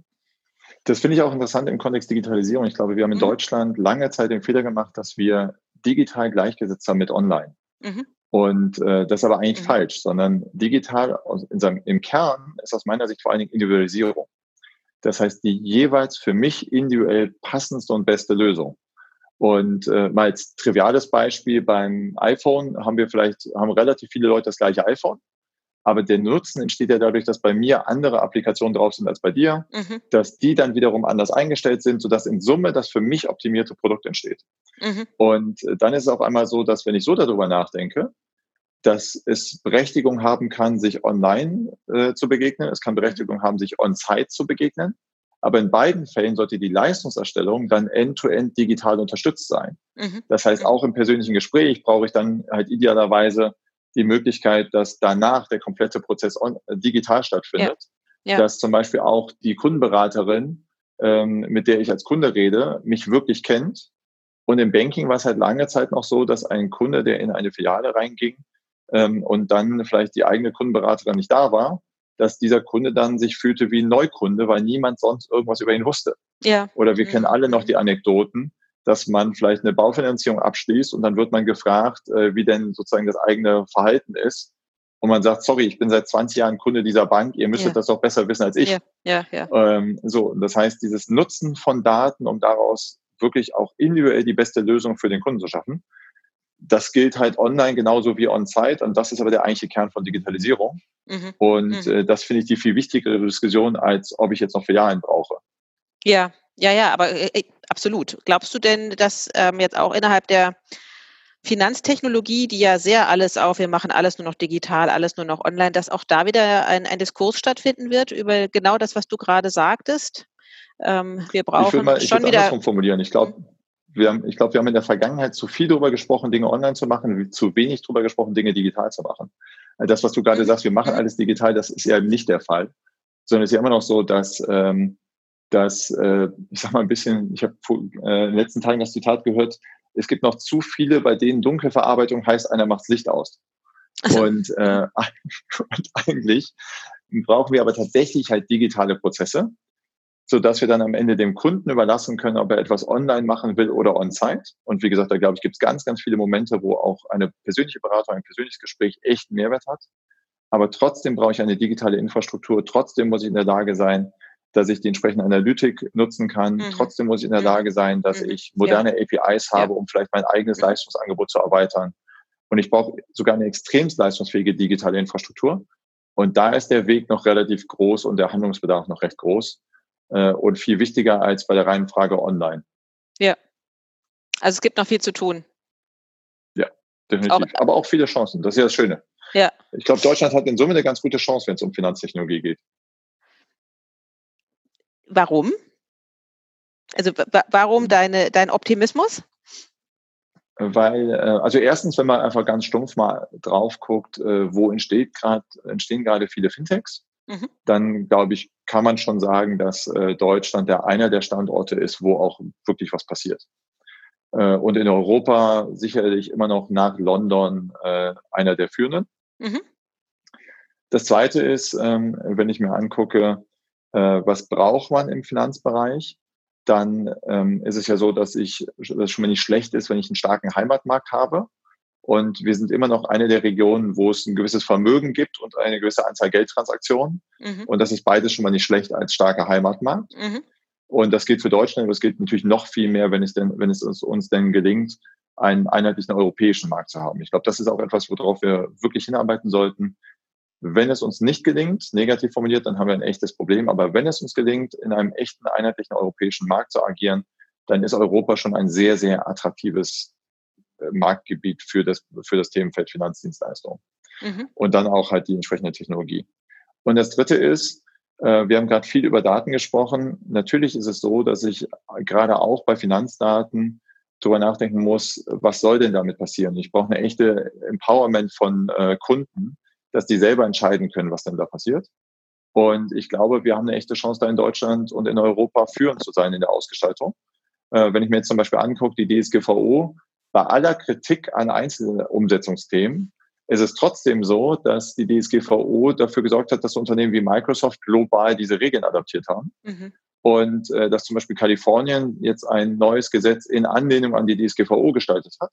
Das finde ich auch interessant im Kontext Digitalisierung. Ich glaube, wir haben in mhm. Deutschland lange Zeit den Fehler gemacht, dass wir digital gleichgesetzt haben mit online. Mhm. Und äh, das ist aber eigentlich mhm. falsch, sondern digital in seinem, im Kern ist aus meiner Sicht vor allen Dingen Individualisierung. Das heißt, die jeweils für mich individuell passendste und beste Lösung. Und äh, mal als triviales Beispiel beim iPhone haben wir vielleicht, haben relativ viele Leute das gleiche iPhone. Aber der Nutzen entsteht ja dadurch, dass bei mir andere Applikationen drauf sind als bei dir, mhm. dass die dann wiederum anders eingestellt sind, sodass in Summe das für mich optimierte Produkt entsteht. Mhm. Und äh, dann ist es auf einmal so, dass wenn ich so darüber nachdenke, dass es Berechtigung haben kann, sich online äh, zu begegnen. Es kann Berechtigung haben, sich on-site zu begegnen. Aber in beiden Fällen sollte die Leistungserstellung dann end-to-end -end digital unterstützt sein. Mhm. Das heißt, mhm. auch im persönlichen Gespräch brauche ich dann halt idealerweise die Möglichkeit, dass danach der komplette Prozess on, äh, digital stattfindet. Ja. Ja. Dass zum Beispiel auch die Kundenberaterin, ähm, mit der ich als Kunde rede, mich wirklich kennt. Und im Banking war es halt lange Zeit noch so, dass ein Kunde, der in eine Filiale reinging ähm, und dann vielleicht die eigene Kundenberaterin nicht da war, dass dieser Kunde dann sich fühlte wie ein Neukunde, weil niemand sonst irgendwas über ihn wusste. Ja. Oder wir mhm. kennen alle noch die Anekdoten, dass man vielleicht eine Baufinanzierung abschließt und dann wird man gefragt, äh, wie denn sozusagen das eigene Verhalten ist. Und man sagt, sorry, ich bin seit 20 Jahren Kunde dieser Bank, ihr müsstet ja. das doch besser wissen als ich. Ja, ja, ja. Ähm, so, das heißt, dieses Nutzen von Daten, um daraus wirklich auch individuell die beste Lösung für den Kunden zu schaffen, das gilt halt online genauso wie on-site und das ist aber der eigentliche Kern von Digitalisierung. Mhm. Und mhm. Äh, das finde ich die viel wichtigere Diskussion, als ob ich jetzt noch Filialen brauche. Ja, ja, ja, aber äh, absolut. Glaubst du denn, dass ähm, jetzt auch innerhalb der Finanztechnologie, die ja sehr alles auf, wir machen alles nur noch digital, alles nur noch online, dass auch da wieder ein, ein Diskurs stattfinden wird über genau das, was du gerade sagtest. Ähm, wir brauchen ich will mal, ich schon wieder. formulieren. Ich glaube, wir haben, ich glaube, wir haben in der Vergangenheit zu viel darüber gesprochen, Dinge online zu machen, zu wenig darüber gesprochen, Dinge digital zu machen. Also das, was du gerade sagst, wir machen alles digital, das ist ja nicht der Fall, sondern es ist ja immer noch so, dass, ähm, dass äh, ich sag mal ein bisschen, ich habe äh, in den letzten Tagen das Zitat gehört, es gibt noch zu viele, bei denen Dunkelverarbeitung heißt, einer macht Licht aus. Also. Und, äh, und eigentlich brauchen wir aber tatsächlich halt digitale Prozesse, so dass wir dann am Ende dem Kunden überlassen können, ob er etwas online machen will oder on-site. Und wie gesagt, da glaube ich, gibt es ganz, ganz viele Momente, wo auch eine persönliche Beratung, ein persönliches Gespräch echt Mehrwert hat. Aber trotzdem brauche ich eine digitale Infrastruktur. Trotzdem muss ich in der Lage sein, dass ich die entsprechende Analytik nutzen kann. Mhm. Trotzdem muss ich in der mhm. Lage sein, dass mhm. ich moderne ja. APIs habe, um vielleicht mein eigenes mhm. Leistungsangebot zu erweitern. Und ich brauche sogar eine extrem leistungsfähige digitale Infrastruktur. Und da ist der Weg noch relativ groß und der Handlungsbedarf noch recht groß äh, und viel wichtiger als bei der reinen Frage online. Ja. Also es gibt noch viel zu tun. Ja, definitiv. Auch, Aber auch viele Chancen. Das ist ja das Schöne. Ja. Ich glaube, Deutschland hat in Summe eine ganz gute Chance, wenn es um Finanztechnologie geht. Warum? Also warum deine, dein Optimismus? Weil, äh, also erstens, wenn man einfach ganz stumpf mal drauf guckt, äh, wo entsteht grad, entstehen gerade viele Fintechs, Mhm. dann glaube ich, kann man schon sagen, dass äh, Deutschland der einer der Standorte ist, wo auch wirklich was passiert. Und in Europa sicherlich immer noch nach London einer der führenden. Mhm. Das zweite ist, ähm, wenn ich mir angucke, was braucht man im Finanzbereich, dann ähm, ist es ja so, dass ich, dass schon mal nicht schlecht ist, wenn ich einen starken Heimatmarkt habe und wir sind immer noch eine der Regionen, wo es ein gewisses Vermögen gibt und eine gewisse Anzahl Geldtransaktionen. Mhm. Und das ist beides schon mal nicht schlecht als starker Heimatmarkt. Mhm. Und das gilt für Deutschland, aber es gilt natürlich noch viel mehr, wenn es denn, wenn es uns, uns denn gelingt, einen einheitlichen europäischen Markt zu haben. Ich glaube, das ist auch etwas, worauf wir wirklich hinarbeiten sollten. Wenn es uns nicht gelingt, negativ formuliert, dann haben wir ein echtes Problem. Aber wenn es uns gelingt, in einem echten einheitlichen europäischen Markt zu agieren, dann ist Europa schon ein sehr, sehr attraktives Marktgebiet für das, für das Themenfeld Finanzdienstleistung. Mhm. Und dann auch halt die entsprechende Technologie. Und das dritte ist, äh, wir haben gerade viel über Daten gesprochen. Natürlich ist es so, dass ich gerade auch bei Finanzdaten darüber nachdenken muss, was soll denn damit passieren? Ich brauche eine echte Empowerment von äh, Kunden, dass die selber entscheiden können, was denn da passiert. Und ich glaube, wir haben eine echte Chance, da in Deutschland und in Europa führend zu sein in der Ausgestaltung. Äh, wenn ich mir jetzt zum Beispiel angucke, die DSGVO bei aller Kritik an einzelnen Umsetzungsthemen ist es trotzdem so, dass die DSGVO dafür gesorgt hat, dass Unternehmen wie Microsoft global diese Regeln adaptiert haben. Mhm. Und äh, dass zum Beispiel Kalifornien jetzt ein neues Gesetz in Anlehnung an die DSGVO gestaltet hat.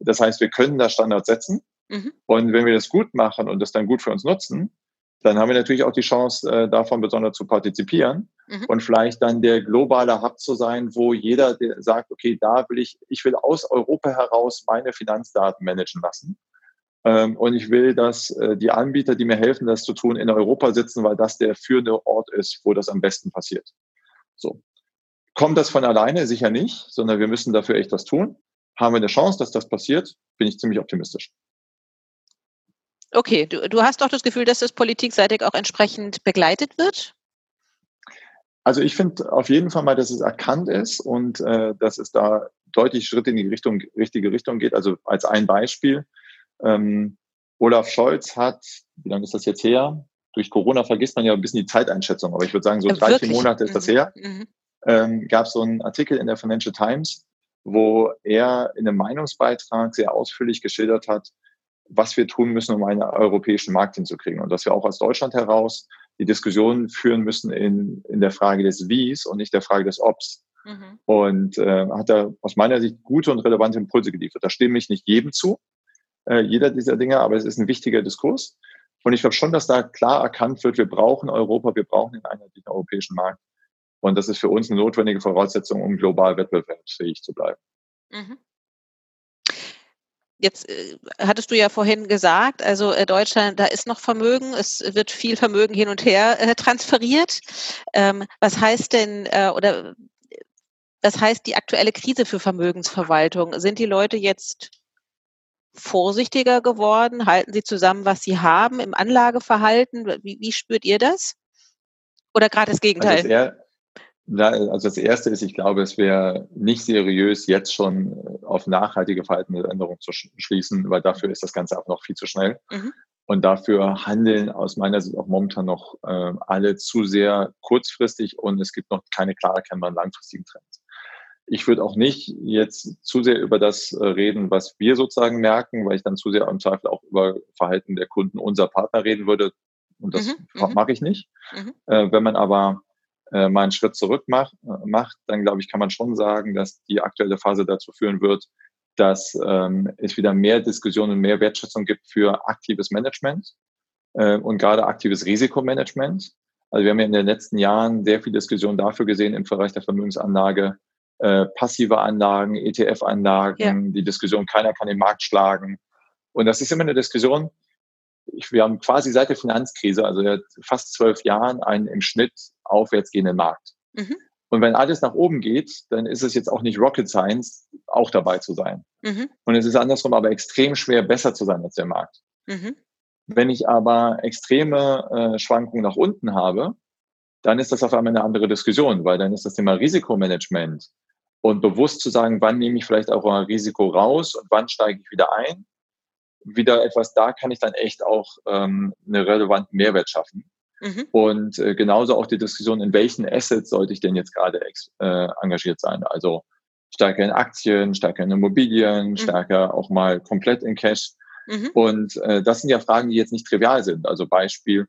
Das heißt, wir können da Standards setzen. Mhm. Und wenn wir das gut machen und das dann gut für uns nutzen, dann haben wir natürlich auch die Chance, äh, davon besonders zu partizipieren mhm. und vielleicht dann der globale Hub zu sein, wo jeder sagt, okay, da will ich, ich will aus Europa heraus meine Finanzdaten managen lassen. Ähm, und ich will, dass äh, die Anbieter, die mir helfen, das zu tun, in Europa sitzen, weil das der führende Ort ist, wo das am besten passiert. So. Kommt das von alleine? Sicher nicht, sondern wir müssen dafür echt was tun. Haben wir eine Chance, dass das passiert? Bin ich ziemlich optimistisch. Okay, du, du hast doch das Gefühl, dass das politikseitig auch entsprechend begleitet wird? Also ich finde auf jeden Fall mal, dass es erkannt ist und äh, dass es da deutlich Schritte in die Richtung, richtige Richtung geht. Also als ein Beispiel, ähm, Olaf Scholz hat, wie lange ist das jetzt her? Durch Corona vergisst man ja ein bisschen die Zeiteinschätzung, aber ich würde sagen, so drei, vier Monate ist das mhm. her. Mhm. Ähm, Gab es so einen Artikel in der Financial Times, wo er in einem Meinungsbeitrag sehr ausführlich geschildert hat, was wir tun müssen, um einen europäischen Markt hinzukriegen. Und dass wir auch aus Deutschland heraus die Diskussion führen müssen in, in der Frage des Wies und nicht der Frage des Obs. Mhm. Und äh, hat da aus meiner Sicht gute und relevante Impulse geliefert. Da stimme ich nicht jedem zu, äh, jeder dieser Dinge, aber es ist ein wichtiger Diskurs. Und ich glaube schon, dass da klar erkannt wird, wir brauchen Europa, wir brauchen einen einheitlichen europäischen Markt. Und das ist für uns eine notwendige Voraussetzung, um global wettbewerbsfähig zu bleiben. Mhm. Jetzt äh, hattest du ja vorhin gesagt, also äh, Deutschland, da ist noch Vermögen, es wird viel Vermögen hin und her äh, transferiert. Ähm, was heißt denn äh, oder was heißt die aktuelle Krise für Vermögensverwaltung? Sind die Leute jetzt vorsichtiger geworden? Halten Sie zusammen, was Sie haben im Anlageverhalten? Wie, wie spürt ihr das? Oder gerade das Gegenteil? Also also das Erste ist, ich glaube, es wäre nicht seriös, jetzt schon auf nachhaltige Verhaltensänderungen zu schließen, weil dafür ist das Ganze auch noch viel zu schnell. Mhm. Und dafür handeln aus meiner Sicht auch momentan noch äh, alle zu sehr kurzfristig und es gibt noch keine klar erkennbaren langfristigen Trends. Ich würde auch nicht jetzt zu sehr über das äh, reden, was wir sozusagen merken, weil ich dann zu sehr im Zweifel auch über Verhalten der Kunden unserer Partner reden würde. Und das mhm, mhm. mache ich nicht. Mhm. Äh, wenn man aber äh, mal einen Schritt zurück macht, äh, macht dann glaube ich, kann man schon sagen, dass die aktuelle Phase dazu führen wird, dass ähm, es wieder mehr Diskussionen und mehr Wertschätzung gibt für aktives Management äh, und gerade aktives Risikomanagement. Also wir haben ja in den letzten Jahren sehr viel Diskussion dafür gesehen im Bereich der Vermögensanlage, äh, passive Anlagen, ETF-Anlagen, ja. die Diskussion, keiner kann den Markt schlagen. Und das ist immer eine Diskussion, wir haben quasi seit der Finanzkrise, also fast zwölf Jahren, einen im Schnitt aufwärts gehenden Markt. Mhm. Und wenn alles nach oben geht, dann ist es jetzt auch nicht Rocket Science, auch dabei zu sein. Mhm. Und es ist andersrum aber extrem schwer, besser zu sein als der Markt. Mhm. Wenn ich aber extreme äh, Schwankungen nach unten habe, dann ist das auf einmal eine andere Diskussion, weil dann ist das Thema Risikomanagement und bewusst zu sagen, wann nehme ich vielleicht auch ein Risiko raus und wann steige ich wieder ein, wieder etwas, da kann ich dann echt auch ähm, einen relevanten Mehrwert schaffen. Mhm. Und äh, genauso auch die Diskussion, in welchen Assets sollte ich denn jetzt gerade äh, engagiert sein? Also stärker in Aktien, stärker in Immobilien, mhm. stärker auch mal komplett in Cash. Mhm. Und äh, das sind ja Fragen, die jetzt nicht trivial sind. Also Beispiel,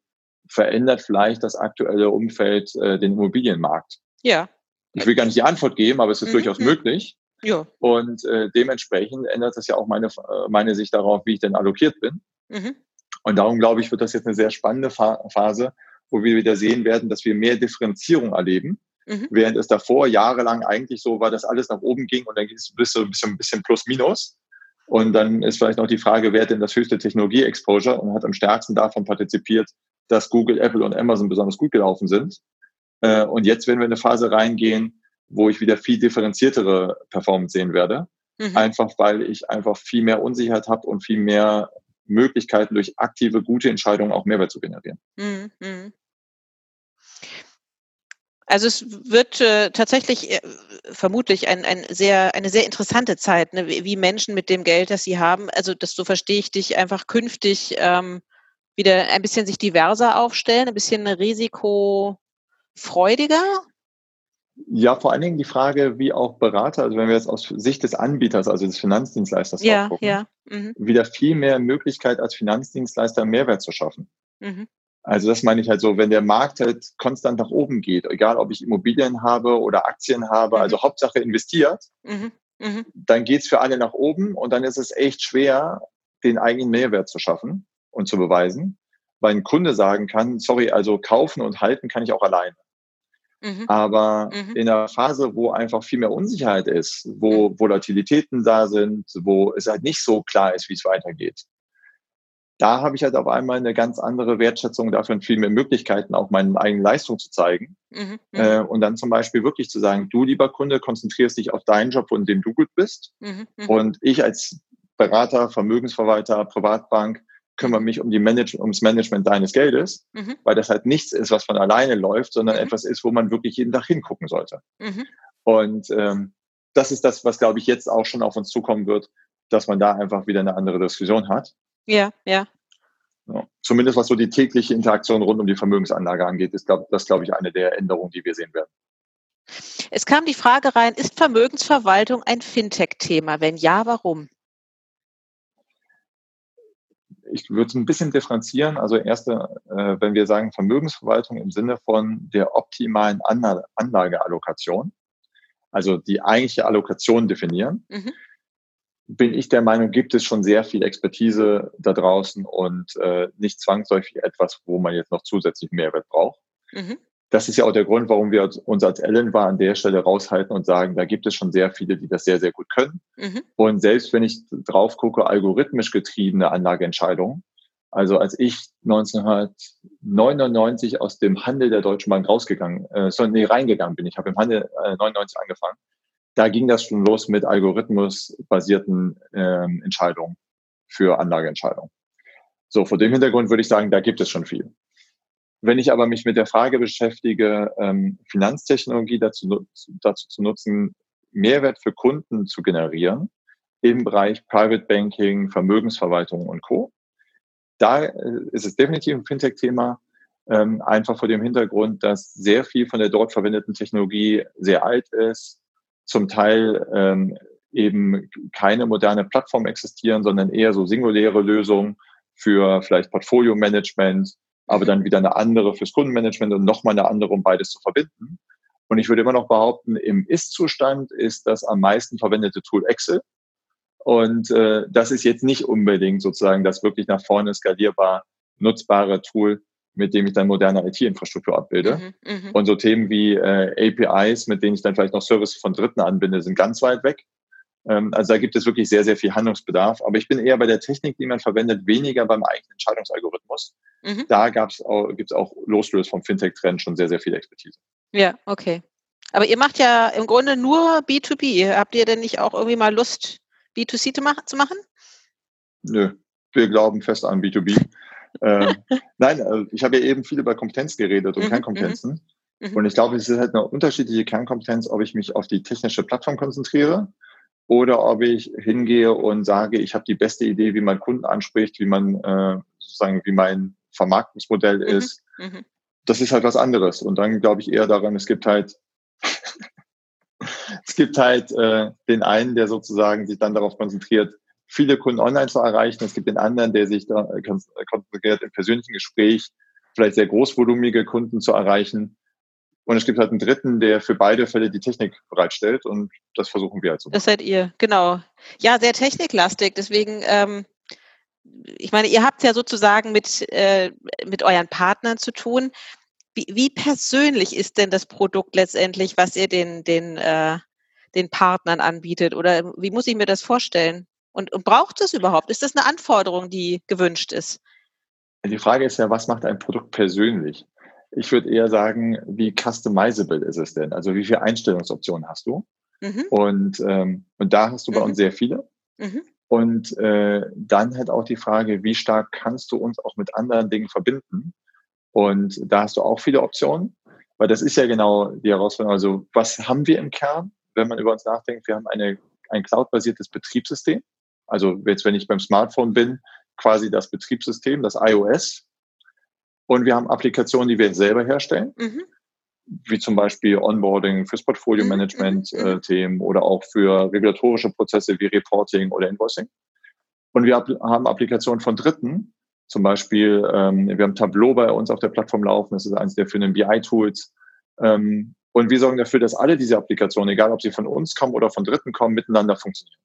verändert vielleicht das aktuelle Umfeld äh, den Immobilienmarkt? Ja. Ich will gar nicht die Antwort geben, aber es ist mhm. durchaus möglich. Ja. Und äh, dementsprechend ändert das ja auch meine, äh, meine Sicht darauf, wie ich denn allokiert bin. Mhm. Und darum glaube ich, wird das jetzt eine sehr spannende Phase, wo wir wieder sehen werden, dass wir mehr Differenzierung erleben. Mhm. Während es davor jahrelang eigentlich so war, dass alles nach oben ging und dann ging es bis so ein bisschen, ein bisschen plus minus. Und dann ist vielleicht noch die Frage, wer hat denn das höchste Technologie-Exposure und hat am stärksten davon partizipiert, dass Google, Apple und Amazon besonders gut gelaufen sind. Äh, und jetzt werden wir in eine Phase reingehen, wo ich wieder viel differenziertere Performance sehen werde. Mhm. Einfach weil ich einfach viel mehr Unsicherheit habe und viel mehr Möglichkeiten durch aktive, gute Entscheidungen auch Mehrwert zu generieren. Mhm. mhm. Also es wird äh, tatsächlich äh, vermutlich ein, ein sehr, eine sehr interessante Zeit, ne? wie, wie, Menschen mit dem Geld, das sie haben, also das so verstehe ich dich, einfach künftig ähm, wieder ein bisschen sich diverser aufstellen, ein bisschen risikofreudiger? Ja, vor allen Dingen die Frage, wie auch Berater, also wenn wir jetzt aus Sicht des Anbieters, also des Finanzdienstleisters ja, gucken, ja. Mhm. wieder viel mehr Möglichkeit als Finanzdienstleister Mehrwert zu schaffen. Mhm. Also das meine ich halt so, wenn der Markt halt konstant nach oben geht, egal ob ich Immobilien habe oder Aktien habe, also mhm. also Hauptsache investiert, mhm. Mhm. dann geht's für alle nach oben und dann ist es echt schwer, den eigenen Mehrwert zu schaffen und zu beweisen, weil ein Kunde sagen kann, sorry, also kaufen und halten kann ich auch alleine. Mhm. Aber mhm. in einer Phase, wo einfach viel mehr Unsicherheit ist, wo mhm. Volatilitäten da sind, wo es halt nicht so klar ist, wie es weitergeht, da habe ich halt auf einmal eine ganz andere Wertschätzung dafür und viel mehr Möglichkeiten, auch meine eigene Leistung zu zeigen. Mhm. mhm. Äh, und dann zum Beispiel wirklich zu sagen, du lieber Kunde, konzentrierst dich auf deinen Job, in dem du gut bist. Mhm. Und ich als Berater, Vermögensverwalter, Privatbank kümmere mich um die Manage ums Management deines Geldes, mhm. weil das halt nichts ist, was von alleine läuft, sondern mhm. etwas ist, wo man wirklich jeden Tag hingucken sollte. Mhm. Und ähm, das ist das, was, glaube ich, jetzt auch schon auf uns zukommen wird, dass man da einfach wieder eine andere Diskussion hat. Ja, ja. ja. Zumindest was so die tägliche Interaktion rund um die Vermögensanlage angeht, ist glaub, das, glaube ich, eine der Änderungen, die wir sehen werden. Es kam die Frage rein, ist Vermögensverwaltung ein Fintech-Thema? Wenn ja, warum? Ich würde es ein bisschen differenzieren. Also erste, äh, wenn wir sagen Vermögensverwaltung im Sinne von der optimalen Anlageallokation, also die eigentliche Allokation definieren, mhm. bin ich der Meinung, gibt es schon sehr viel Expertise da draußen und äh, nicht zwangsläufig etwas, wo man jetzt noch zusätzlich Mehrwert braucht. Mhm das ist ja auch der Grund, warum wir uns als Ellen war an der Stelle raushalten und sagen, da gibt es schon sehr viele, die das sehr, sehr gut können. Mhm. Und selbst wenn ich drauf gucke, algorithmisch getriebene Anlageentscheidungen, also als ich 1999 aus dem Handel der Deutschen Bank rausgegangen, äh, so, nee, reingegangen bin, ich habe im Handel äh, 99 angefangen, da ging das schon los mit algorithmusbasierten ähm, Entscheidungen. für Anlageentscheidungen. So, vor dem Hintergrund würde ich sagen, da gibt es schon viel. Wenn ich aber mich mit der Frage beschäftige, ähm, Finanztechnologie dazu, dazu zu nutzen, Mehrwert für Kunden zu generieren im Bereich Private Banking, Vermögensverwaltung und Co., da äh, ist es definitiv ein Fintech-Thema, ähm, einfach vor dem Hintergrund, dass sehr viel von der dort verwendeten Technologie sehr alt ist, zum Teil ähm, eben keine moderne Plattform existieren, sondern eher so singuläre Lösungen für vielleicht Portfolio-Management, aber dann wieder eine andere fürs Kundenmanagement und nochmal eine andere, um beides zu verbinden. Und ich würde immer noch behaupten, im Ist-Zustand ist das am meisten verwendete Tool Excel. Und äh, das ist jetzt nicht unbedingt sozusagen das wirklich nach vorne skalierbar nutzbare Tool, mit dem ich dann moderne IT-Infrastruktur abbilde. Mhm, mh. Und so Themen wie äh, APIs, mit denen ich dann vielleicht noch Services von Dritten anbinde, sind ganz weit weg. Ähm, also da gibt es wirklich sehr, sehr viel Handlungsbedarf. Aber ich bin eher bei der Technik, die man verwendet, weniger beim eigenen Entscheidungsalgorithmus. Mhm. Da gab's auch, gibt es auch losgelöst vom Fintech-Trend schon sehr, sehr viel Expertise. Ja, okay. Aber ihr macht ja im Grunde nur B2B. Habt ihr denn nicht auch irgendwie mal Lust, B2C zu machen? Nö, wir glauben fest an B2B. äh, nein, ich habe ja eben viel über Kompetenz geredet und mhm, Kernkompetenzen. Mhm. mhm. Und ich glaube, es ist halt eine unterschiedliche Kernkompetenz, ob ich mich auf die technische Plattform konzentriere oder ob ich hingehe und sage, ich habe die beste Idee, wie man Kunden anspricht, wie man äh, sozusagen, wie mein Vermarktungsmodell mhm. ist. Mhm. Das ist halt was anderes. Und dann glaube ich eher daran, es gibt halt es gibt halt äh, den einen, der sozusagen sich dann darauf konzentriert, viele Kunden online zu erreichen. Es gibt den anderen, der sich da äh, konzentriert, im persönlichen Gespräch vielleicht sehr großvolumige Kunden zu erreichen. Und es gibt halt einen dritten, der für beide Fälle die Technik bereitstellt und das versuchen wir halt so. Das seid ihr, genau. Ja, sehr techniklastig. Deswegen, ähm, ich meine, ihr habt ja sozusagen mit, äh, mit euren Partnern zu tun. Wie, wie persönlich ist denn das Produkt letztendlich, was ihr den, den, äh, den Partnern anbietet? Oder wie muss ich mir das vorstellen? Und, und braucht es überhaupt? Ist das eine Anforderung, die gewünscht ist? Die Frage ist ja, was macht ein Produkt persönlich? Ich würde eher sagen, wie customizable ist es denn? Also wie viele Einstellungsoptionen hast du? Mhm. Und, ähm, und da hast du bei mhm. uns sehr viele. Mhm. Und äh, dann halt auch die Frage, wie stark kannst du uns auch mit anderen Dingen verbinden? Und da hast du auch viele Optionen, weil das ist ja genau die Herausforderung. Also was haben wir im Kern, wenn man über uns nachdenkt? Wir haben eine, ein cloud-basiertes Betriebssystem. Also jetzt, wenn ich beim Smartphone bin, quasi das Betriebssystem, das iOS. Und wir haben Applikationen, die wir selber herstellen, mhm. wie zum Beispiel Onboarding fürs Portfolio-Management-Themen mhm. äh, oder auch für regulatorische Prozesse wie Reporting oder Invoicing. Und wir haben Applikationen von Dritten, zum Beispiel, ähm, wir haben Tableau bei uns auf der Plattform laufen, das ist eines der für den BI-Tools. Ähm, und wir sorgen dafür, dass alle diese Applikationen, egal ob sie von uns kommen oder von Dritten kommen, miteinander funktionieren.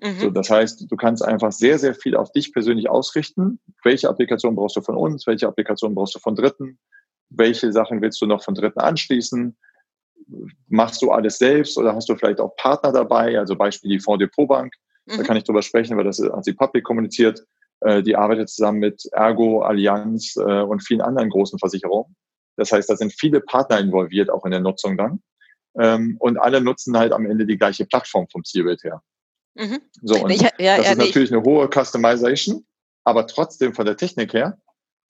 Mhm. So, das heißt, du kannst einfach sehr, sehr viel auf dich persönlich ausrichten. Welche Applikation brauchst du von uns? Welche Applikation brauchst du von Dritten? Welche Sachen willst du noch von Dritten anschließen? Machst du alles selbst oder hast du vielleicht auch Partner dabei? Also Beispiel die Fonds Depot Bank. Mhm. Da kann ich drüber sprechen, weil das hat sie public kommuniziert. Äh, die arbeitet zusammen mit Ergo, Allianz äh, und vielen anderen großen Versicherungen. Das heißt, da sind viele Partner involviert, auch in der Nutzung dann. Ähm, und alle nutzen halt am Ende die gleiche Plattform vom Zielbild her. Mhm. So, und ich, ja, das ja, ist natürlich eine hohe Customization, aber trotzdem von der Technik her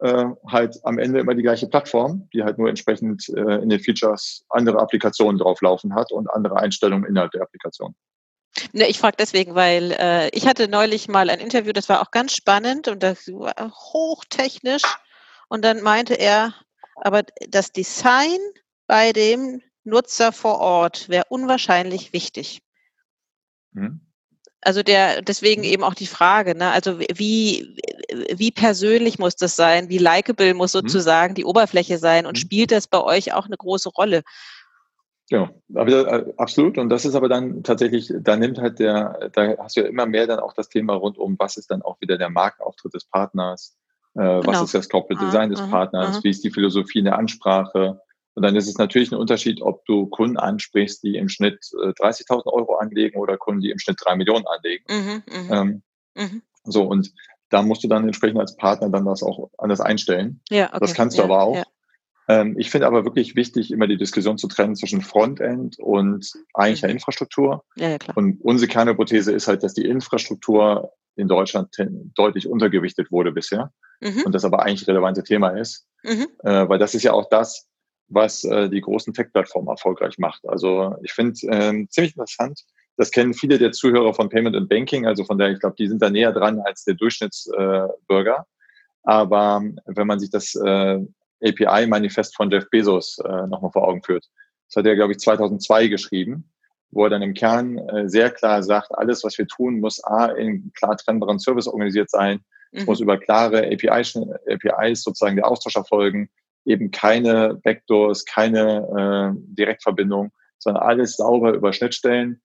äh, halt am Ende immer die gleiche Plattform, die halt nur entsprechend äh, in den Features andere Applikationen drauflaufen hat und andere Einstellungen innerhalb der Applikation. Ne, ich frage deswegen, weil äh, ich hatte neulich mal ein Interview, das war auch ganz spannend und das war hochtechnisch. Und dann meinte er, aber das Design bei dem Nutzer vor Ort wäre unwahrscheinlich wichtig. Mhm. Also der, deswegen mhm. eben auch die Frage, ne? Also wie, wie persönlich muss das sein? Wie likable muss mhm. sozusagen mhm. die Oberfläche sein? Und mhm. spielt das bei euch auch eine große Rolle? Ja, aber, äh, absolut. Und das ist aber dann tatsächlich, da nimmt halt der, da hast du ja immer mehr dann auch das Thema rund um, was ist dann auch wieder der Markenauftritt des Partners, äh, genau. was ist das Corporate Design des Partners, wie ist die Philosophie in der Ansprache. Und dann ist es natürlich ein Unterschied, ob du Kunden ansprichst, die im Schnitt äh, 30.000 Euro anlegen oder Kunden, die im Schnitt drei Millionen anlegen. Mhm, mhm, ähm, mhm. So, und da musst du dann entsprechend als Partner dann das auch anders einstellen. Ja, okay. Das kannst du ja, aber auch. Ja. Ähm, ich finde aber wirklich wichtig, immer die Diskussion zu trennen zwischen Frontend und eigentlicher mhm. Infrastruktur. Ja, ja, klar. Und unsere Kernhypothese ist halt, dass die Infrastruktur in Deutschland deutlich untergewichtet wurde bisher mhm. und das aber eigentlich relevante Thema ist, mhm. äh, weil das ist ja auch das, was äh, die großen Tech-Plattformen erfolgreich macht. Also ich finde äh, ziemlich interessant, das kennen viele der Zuhörer von Payment and Banking, also von der, ich glaube, die sind da näher dran als der Durchschnittsbürger. Aber wenn man sich das äh, API-Manifest von Jeff Bezos äh, nochmal vor Augen führt, das hat er, glaube ich, 2002 geschrieben, wo er dann im Kern äh, sehr klar sagt, alles, was wir tun, muss A, in klar trennbaren Service organisiert sein, es mhm. muss über klare APIs, APIs sozusagen der Austausch erfolgen, eben keine Backdoors, keine äh, Direktverbindung, sondern alles sauber über Schnittstellen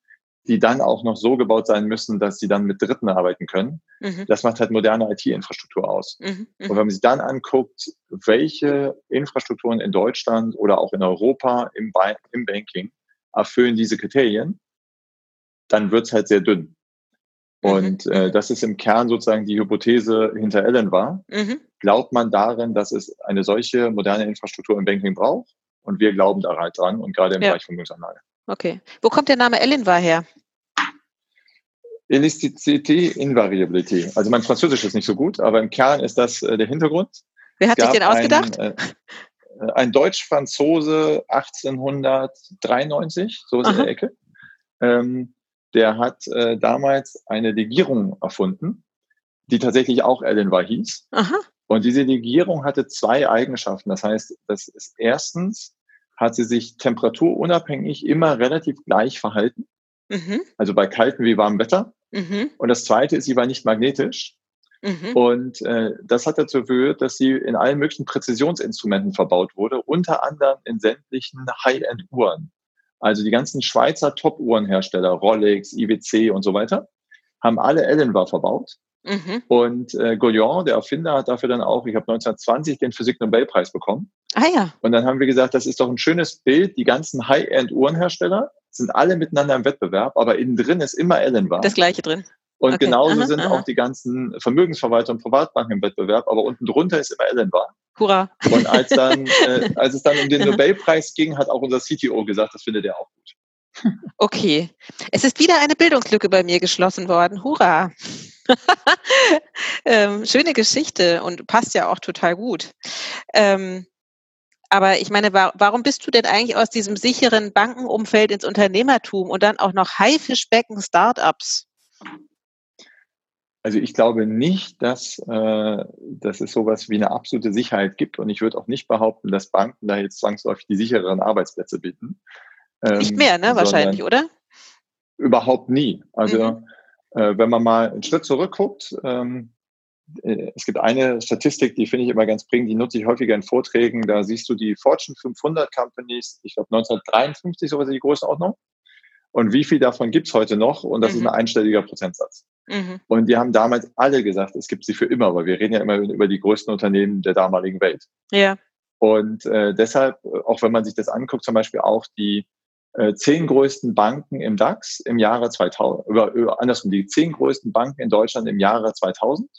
die dann auch noch so gebaut sein müssen, dass sie dann mit Dritten arbeiten können. Mhm. Das macht halt moderne IT-Infrastruktur aus. Mhm. Mhm. Und wenn man sich dann anguckt, welche Infrastrukturen in Deutschland oder auch in Europa im, ba im Banking erfüllen diese Kriterien, dann wird es halt sehr dünn. Mhm. Und äh, das ist im Kern sozusagen die Hypothese hinter Ellen war. Mhm. Glaubt man darin, dass es eine solche moderne Infrastruktur im Banking braucht? Und wir glauben da halt dran und gerade im ja. Bereich Vermögensanlage. Okay. Wo kommt der Name Elinvar her? Elasticity, Invariability. Also mein Französisch ist nicht so gut, aber im Kern ist das äh, der Hintergrund. Wer hat sich den ausgedacht? Ein, äh, ein Deutsch-Franzose 1893, so ist in der Ecke. Ähm, der hat äh, damals eine Legierung erfunden, die tatsächlich auch Elinvar hieß. Aha. Und diese Legierung hatte zwei Eigenschaften. Das heißt, das ist erstens hat sie sich temperaturunabhängig immer relativ gleich verhalten. Mhm. Also bei kaltem wie warmem Wetter. Mhm. Und das zweite ist, sie war nicht magnetisch. Mhm. Und äh, das hat dazu geführt, dass sie in allen möglichen Präzisionsinstrumenten verbaut wurde, unter anderem in sämtlichen High-End-Uhren. Also die ganzen Schweizer Top-Uhrenhersteller, Rolex, IWC und so weiter, haben alle Ellenbar verbaut. Mhm. Und äh, Gouillon, der Erfinder, hat dafür dann auch, ich habe 1920 den Physik-Nobelpreis bekommen. Ah ja. Und dann haben wir gesagt, das ist doch ein schönes Bild. Die ganzen High-End-Uhrenhersteller sind alle miteinander im Wettbewerb, aber innen drin ist immer Ellenbar. Das gleiche drin. Und okay. genauso aha, sind aha. auch die ganzen Vermögensverwalter und Privatbanken im Wettbewerb, aber unten drunter ist immer Ellenbar. Hurra. Und als, dann, äh, als es dann um den Nobelpreis ging, hat auch unser CTO gesagt, das findet er auch gut. Okay. Es ist wieder eine Bildungslücke bei mir geschlossen worden. Hurra. ähm, schöne Geschichte und passt ja auch total gut. Ähm, aber ich meine, warum bist du denn eigentlich aus diesem sicheren Bankenumfeld ins Unternehmertum und dann auch noch Haifischbecken Startups? Also ich glaube nicht, dass, äh, dass es sowas wie eine absolute Sicherheit gibt und ich würde auch nicht behaupten, dass Banken da jetzt zwangsläufig die sichereren Arbeitsplätze bieten. Ähm, nicht mehr, ne? Wahrscheinlich, oder? Überhaupt nie. Also mhm. Äh, wenn man mal einen Schritt zurückguckt, ähm, äh, es gibt eine Statistik, die finde ich immer ganz prägend, die nutze ich häufiger in Vorträgen. Da siehst du die Fortune 500 Companies, ich glaube 1953 sowas die Größenordnung. Und wie viel davon gibt es heute noch? Und das mhm. ist ein einstelliger Prozentsatz. Mhm. Und die haben damals alle gesagt, es gibt sie für immer, weil wir reden ja immer über die größten Unternehmen der damaligen Welt. Ja. Und äh, deshalb, auch wenn man sich das anguckt, zum Beispiel auch die äh, zehn größten Banken im DAX im Jahre 2000, über, andersrum, die zehn größten Banken in Deutschland im Jahre 2000.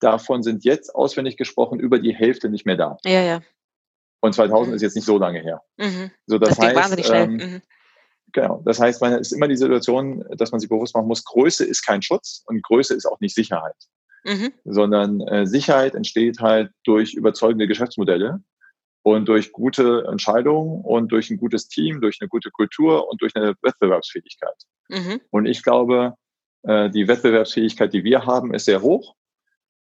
Davon sind jetzt auswendig gesprochen über die Hälfte nicht mehr da. Ja, ja. Und 2000 mhm. ist jetzt nicht so lange her. Mhm. So, das, das heißt, wahnsinnig schnell. Ähm, mhm. Genau. Das heißt, man ist immer die Situation, dass man sich bewusst machen muss, Größe ist kein Schutz und Größe ist auch nicht Sicherheit. Mhm. Sondern äh, Sicherheit entsteht halt durch überzeugende Geschäftsmodelle und durch gute Entscheidungen und durch ein gutes Team, durch eine gute Kultur und durch eine Wettbewerbsfähigkeit. Mhm. Und ich glaube, äh, die Wettbewerbsfähigkeit, die wir haben, ist sehr hoch.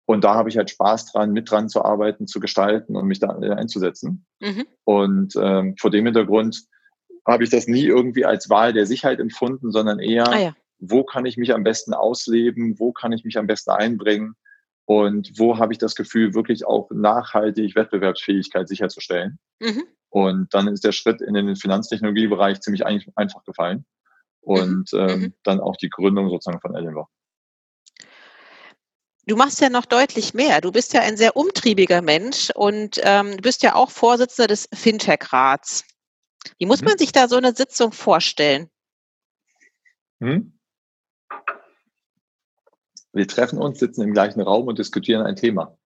Und da habe ich halt Spaß dran, mit dran zu arbeiten, zu gestalten und mich da einzusetzen. Mhm. Und ähm, vor dem Hintergrund habe ich das nie irgendwie als Wahl der Sicherheit empfunden, sondern eher, ah, ja. wo kann ich mich am besten ausleben, wo kann ich mich am besten einbringen und wo habe ich das Gefühl, wirklich auch nachhaltig Wettbewerbsfähigkeit sicherzustellen. Mhm. Und dann ist der Schritt in den Finanztechnologiebereich ziemlich einfach gefallen. Und mhm. ähm, mhm. dann auch die Gründung sozusagen von Elinor. Du machst ja noch deutlich mehr. Du bist ja ein sehr umtriebiger Mensch und ähm, du bist ja auch Vorsitzender des Fintech-Rats. Wie muss mhm. man sich da so eine Sitzung vorstellen? Wir treffen uns, sitzen im gleichen Raum und diskutieren ein Thema.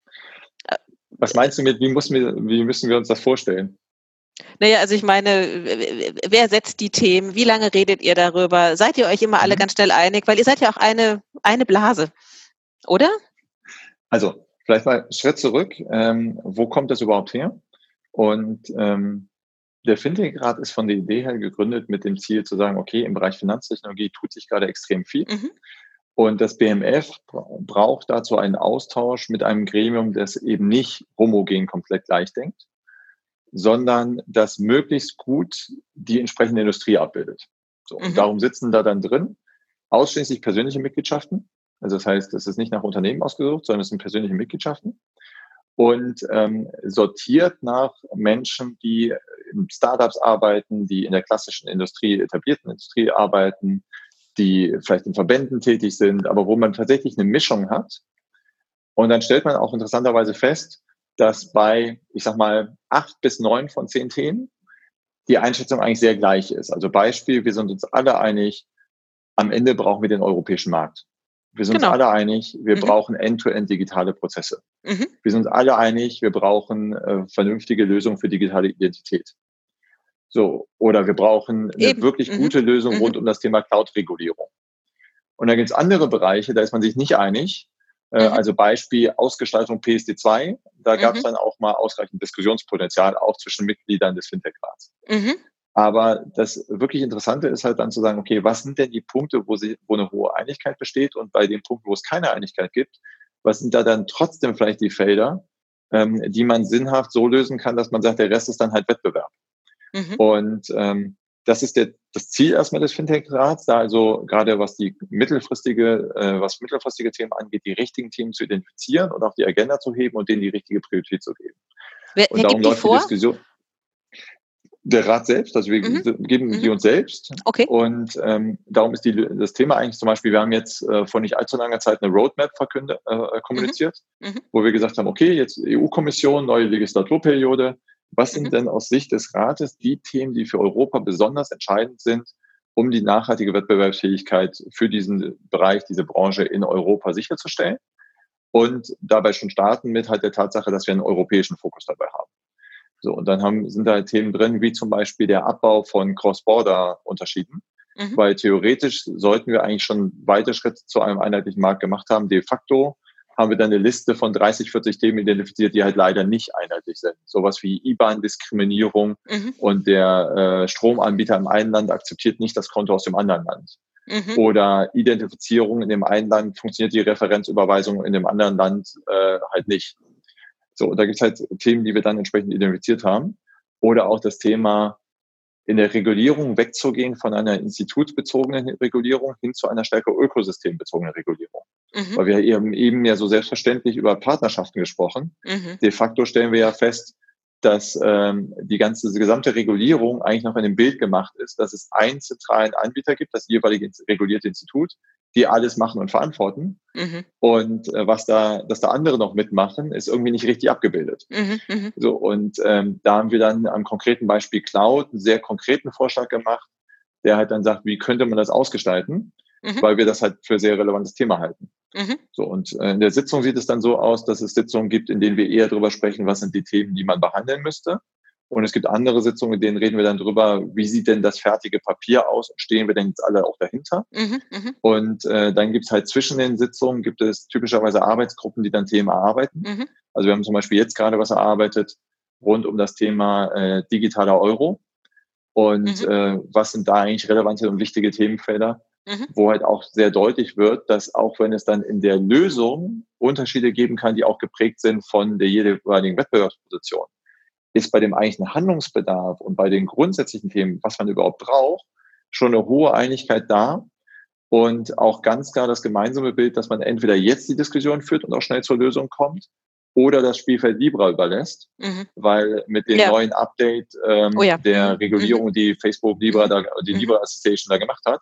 Was meinst du mit, wie, müssen wir, wie müssen wir uns das vorstellen? Naja, also ich meine, wer setzt die Themen? Wie lange redet ihr darüber? Seid ihr euch immer alle mhm. ganz schnell einig? Weil ihr seid ja auch eine, eine Blase. oder? Also, vielleicht mal einen Schritt zurück. Ähm, wo kommt das überhaupt her? Und ähm, der Fintech-Rat ist von der Idee her gegründet mit dem Ziel zu sagen, okay, im Bereich Finanztechnologie tut sich gerade extrem viel. Mhm. Und das BMF braucht dazu einen Austausch mit einem Gremium, das eben nicht homogen komplett gleich denkt, sondern das möglichst gut die entsprechende Industrie abbildet. So, mhm. und darum sitzen da dann drin ausschließlich persönliche Mitgliedschaften. Also das heißt, es ist nicht nach Unternehmen ausgesucht, sondern es sind persönliche Mitgliedschaften und ähm, sortiert nach Menschen, die in Startups arbeiten, die in der klassischen Industrie, etablierten Industrie arbeiten, die vielleicht in Verbänden tätig sind, aber wo man tatsächlich eine Mischung hat. Und dann stellt man auch interessanterweise fest, dass bei, ich sag mal, acht bis neun von zehn Themen die Einschätzung eigentlich sehr gleich ist. Also Beispiel, wir sind uns alle einig, am Ende brauchen wir den europäischen Markt. Wir sind genau. uns alle einig, wir mhm. brauchen end-to-end -end digitale Prozesse. Mhm. Wir sind uns alle einig, wir brauchen äh, vernünftige Lösungen für digitale Identität. So, oder wir brauchen eine Eben. wirklich mhm. gute Lösung mhm. rund um das Thema Cloud-Regulierung. Und dann gibt es andere Bereiche, da ist man sich nicht einig. Äh, mhm. Also Beispiel Ausgestaltung PSD2. Da gab es mhm. dann auch mal ausreichend Diskussionspotenzial, auch zwischen Mitgliedern des Fintech-Rats. Mhm. Aber das wirklich Interessante ist halt dann zu sagen, okay, was sind denn die Punkte, wo, sie, wo eine hohe Einigkeit besteht und bei den Punkten, wo es keine Einigkeit gibt, was sind da dann trotzdem vielleicht die Felder, ähm, die man sinnhaft so lösen kann, dass man sagt, der Rest ist dann halt Wettbewerb. Mhm. Und ähm, das ist der, das Ziel erstmal des Fintech-Rats, da also gerade was die mittelfristige, äh, was mittelfristige Themen angeht, die richtigen Themen zu identifizieren und auf die Agenda zu heben und denen die richtige Priorität zu geben. Wer, und wer darum läuft die Diskussion. Der Rat selbst, also wir mhm. geben mhm. die uns selbst. Okay. Und ähm, darum ist die, das Thema eigentlich zum Beispiel, wir haben jetzt äh, vor nicht allzu langer Zeit eine Roadmap verkünde, äh, kommuniziert, mhm. mhm. wo wir gesagt haben, okay, jetzt EU-Kommission, neue Legislaturperiode. Was sind mhm. denn aus Sicht des Rates die Themen, die für Europa besonders entscheidend sind, um die nachhaltige Wettbewerbsfähigkeit für diesen Bereich, diese Branche in Europa sicherzustellen? Und dabei schon starten mit halt der Tatsache, dass wir einen europäischen Fokus dabei haben. So, und dann haben, sind da Themen drin, wie zum Beispiel der Abbau von Cross-Border-Unterschieden. Mhm. Weil theoretisch sollten wir eigentlich schon weite Schritte zu einem einheitlichen Markt gemacht haben. De facto haben wir dann eine Liste von 30, 40 Themen identifiziert, die halt leider nicht einheitlich sind. Sowas wie IBAN-Diskriminierung mhm. und der äh, Stromanbieter im einen Land akzeptiert nicht das Konto aus dem anderen Land. Mhm. Oder Identifizierung in dem einen Land funktioniert die Referenzüberweisung in dem anderen Land äh, halt nicht. So, da gibt es halt Themen, die wir dann entsprechend identifiziert haben. Oder auch das Thema in der Regulierung wegzugehen von einer institutsbezogenen Regulierung hin zu einer stärker ökosystembezogenen Regulierung. Mhm. Weil wir eben, eben ja so selbstverständlich über Partnerschaften gesprochen. Mhm. De facto stellen wir ja fest, dass ähm, die ganze die gesamte Regulierung eigentlich noch in dem Bild gemacht ist, dass es einen zentralen Anbieter gibt, das jeweilige regulierte Institut, die alles machen und verantworten. Mhm. Und äh, was da, dass da andere noch mitmachen, ist irgendwie nicht richtig abgebildet. Mhm, mh. So und ähm, da haben wir dann am konkreten Beispiel Cloud einen sehr konkreten Vorschlag gemacht, der halt dann sagt, wie könnte man das ausgestalten, mhm. weil wir das halt für sehr relevantes Thema halten. Mhm. So und äh, in der Sitzung sieht es dann so aus, dass es Sitzungen gibt, in denen wir eher darüber sprechen, was sind die Themen, die man behandeln müsste. Und es gibt andere Sitzungen, in denen reden wir dann drüber, wie sieht denn das fertige Papier aus und stehen wir denn jetzt alle auch dahinter? Mhm, mh. Und äh, dann gibt es halt zwischen den Sitzungen, gibt es typischerweise Arbeitsgruppen, die dann Themen erarbeiten. Mhm. Also wir haben zum Beispiel jetzt gerade was erarbeitet rund um das Thema äh, digitaler Euro. Und mhm. äh, was sind da eigentlich relevante und wichtige Themenfelder, mhm. wo halt auch sehr deutlich wird, dass auch wenn es dann in der Lösung Unterschiede geben kann, die auch geprägt sind von der jeweiligen Wettbewerbsposition ist bei dem eigentlichen Handlungsbedarf und bei den grundsätzlichen Themen, was man überhaupt braucht, schon eine hohe Einigkeit da und auch ganz klar das gemeinsame Bild, dass man entweder jetzt die Diskussion führt und auch schnell zur Lösung kommt oder das Spielfeld Libra überlässt, mhm. weil mit dem ja. neuen Update ähm, oh ja. der mhm. Regulierung, mhm. die Facebook Libra, da, die mhm. Libra Association da gemacht hat,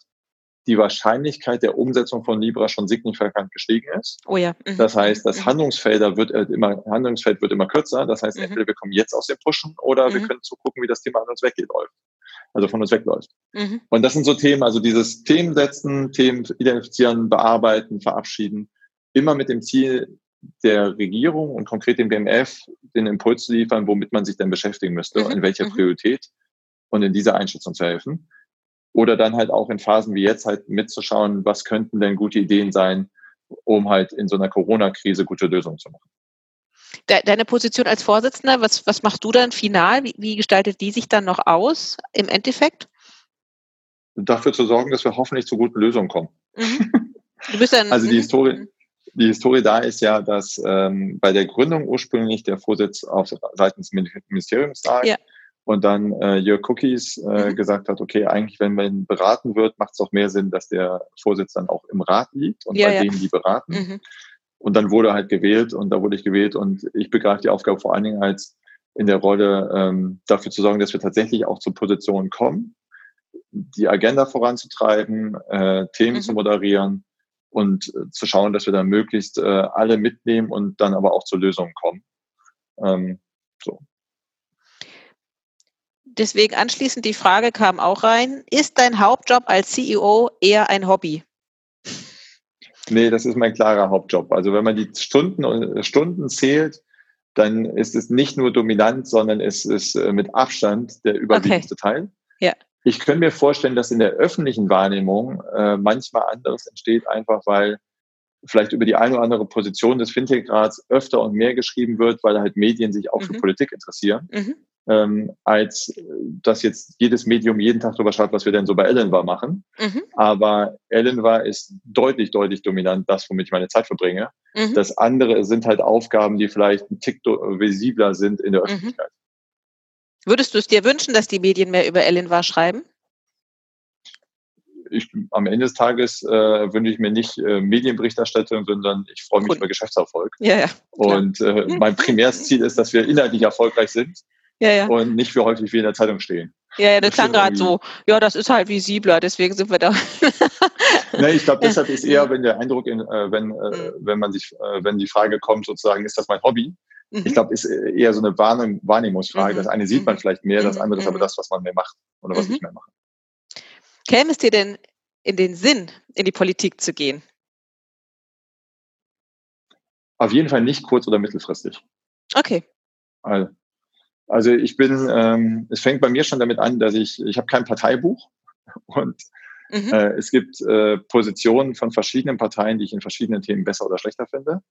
die Wahrscheinlichkeit der Umsetzung von Libra schon signifikant gestiegen ist. Oh ja. Mhm. Das heißt, das mhm. Handlungsfelder wird äh, immer, Handlungsfeld wird immer kürzer. Das heißt, mhm. entweder wir kommen jetzt aus dem Pushen oder mhm. wir können zugucken, wie das Thema an uns weggeht läuft. Also von uns wegläuft. Mhm. Und das sind so Themen, also dieses Themen setzen, Themen identifizieren, bearbeiten, verabschieden, immer mit dem Ziel der Regierung und konkret dem BMF den Impuls zu liefern, womit man sich denn beschäftigen müsste, mhm. in welcher Priorität und in dieser Einschätzung zu helfen. Oder dann halt auch in Phasen wie jetzt halt mitzuschauen, was könnten denn gute Ideen sein um halt in so einer Corona-Krise gute Lösungen zu machen. Deine Position als Vorsitzender, was, was machst du dann final? Wie, wie gestaltet die sich dann noch aus im Endeffekt? Dafür zu sorgen, dass wir hoffentlich zu guten Lösungen kommen. Mhm. Du bist dann, also die Historie, mhm. die Historie da ist ja, dass ähm, bei der Gründung ursprünglich der Vorsitz auf seitens des Ministeriums lag. Ja. Und dann äh, Jörg Cookies äh, mhm. gesagt hat, okay, eigentlich, wenn man beraten wird, macht es auch mehr Sinn, dass der Vorsitz dann auch im Rat liegt und ja, bei ja. denen, die beraten. Mhm. Und dann wurde halt gewählt und da wurde ich gewählt und ich begreife die Aufgabe vor allen Dingen als in der Rolle, ähm, dafür zu sorgen, dass wir tatsächlich auch zu Positionen kommen, die Agenda voranzutreiben, äh, Themen mhm. zu moderieren und äh, zu schauen, dass wir dann möglichst äh, alle mitnehmen und dann aber auch zu Lösungen kommen. Ähm, so. Deswegen anschließend die Frage kam auch rein, ist dein Hauptjob als CEO eher ein Hobby? Nee, das ist mein klarer Hauptjob. Also wenn man die Stunden, Stunden zählt, dann ist es nicht nur dominant, sondern es ist äh, mit Abstand der überwiegendste okay. Teil. Ja. Ich könnte mir vorstellen, dass in der öffentlichen Wahrnehmung äh, manchmal anderes entsteht, einfach weil vielleicht über die eine oder andere Position des Fintech-Rats öfter und mehr geschrieben wird, weil halt Medien sich auch mhm. für Politik interessieren. Mhm ähm, als äh, dass jetzt jedes Medium jeden Tag darüber schreibt, was wir denn so bei Ellen war machen. Mhm. Aber Ellen war ist deutlich, deutlich dominant das, womit ich meine Zeit verbringe. Mhm. Das andere sind halt Aufgaben, die vielleicht ein Tick visibler sind in der mhm. Öffentlichkeit. Würdest du es dir wünschen, dass die Medien mehr über Ellen war schreiben? Ich, am Ende des Tages äh, wünsche ich mir nicht äh, Medienberichterstattung, sondern ich freue mich cool. über Geschäftserfolg. Ja, ja, und äh, mein primäres Ziel ist, dass wir inhaltlich erfolgreich sind ja, ja. und nicht für häufig wie in der Zeitung stehen. Ja, ja, das, klang gerade so. Ja, das ist halt visibler, deswegen sind wir da. nee, ich glaube, deshalb ist eher, wenn der Eindruck, in, äh, wenn, äh, mhm. wenn man sich, äh, wenn die Frage kommt, sozusagen, ist das mein Hobby? Mhm. Ich glaube, ist eher so eine Wahrnehm Wahrnehmungsfrage. Mhm. Das eine sieht man mhm. vielleicht mehr, das andere ist aber mhm. das, was man mehr macht oder was ich mehr mache. Käme es dir denn in den Sinn, in die Politik zu gehen? Auf jeden Fall nicht kurz- oder mittelfristig. Okay. Also, also ich bin, ähm, es fängt bei mir schon damit an, dass ich, ich habe kein Parteibuch und mhm. äh, es gibt äh, Positionen von verschiedenen Parteien, die ich in verschiedenen Themen besser oder schlechter finde.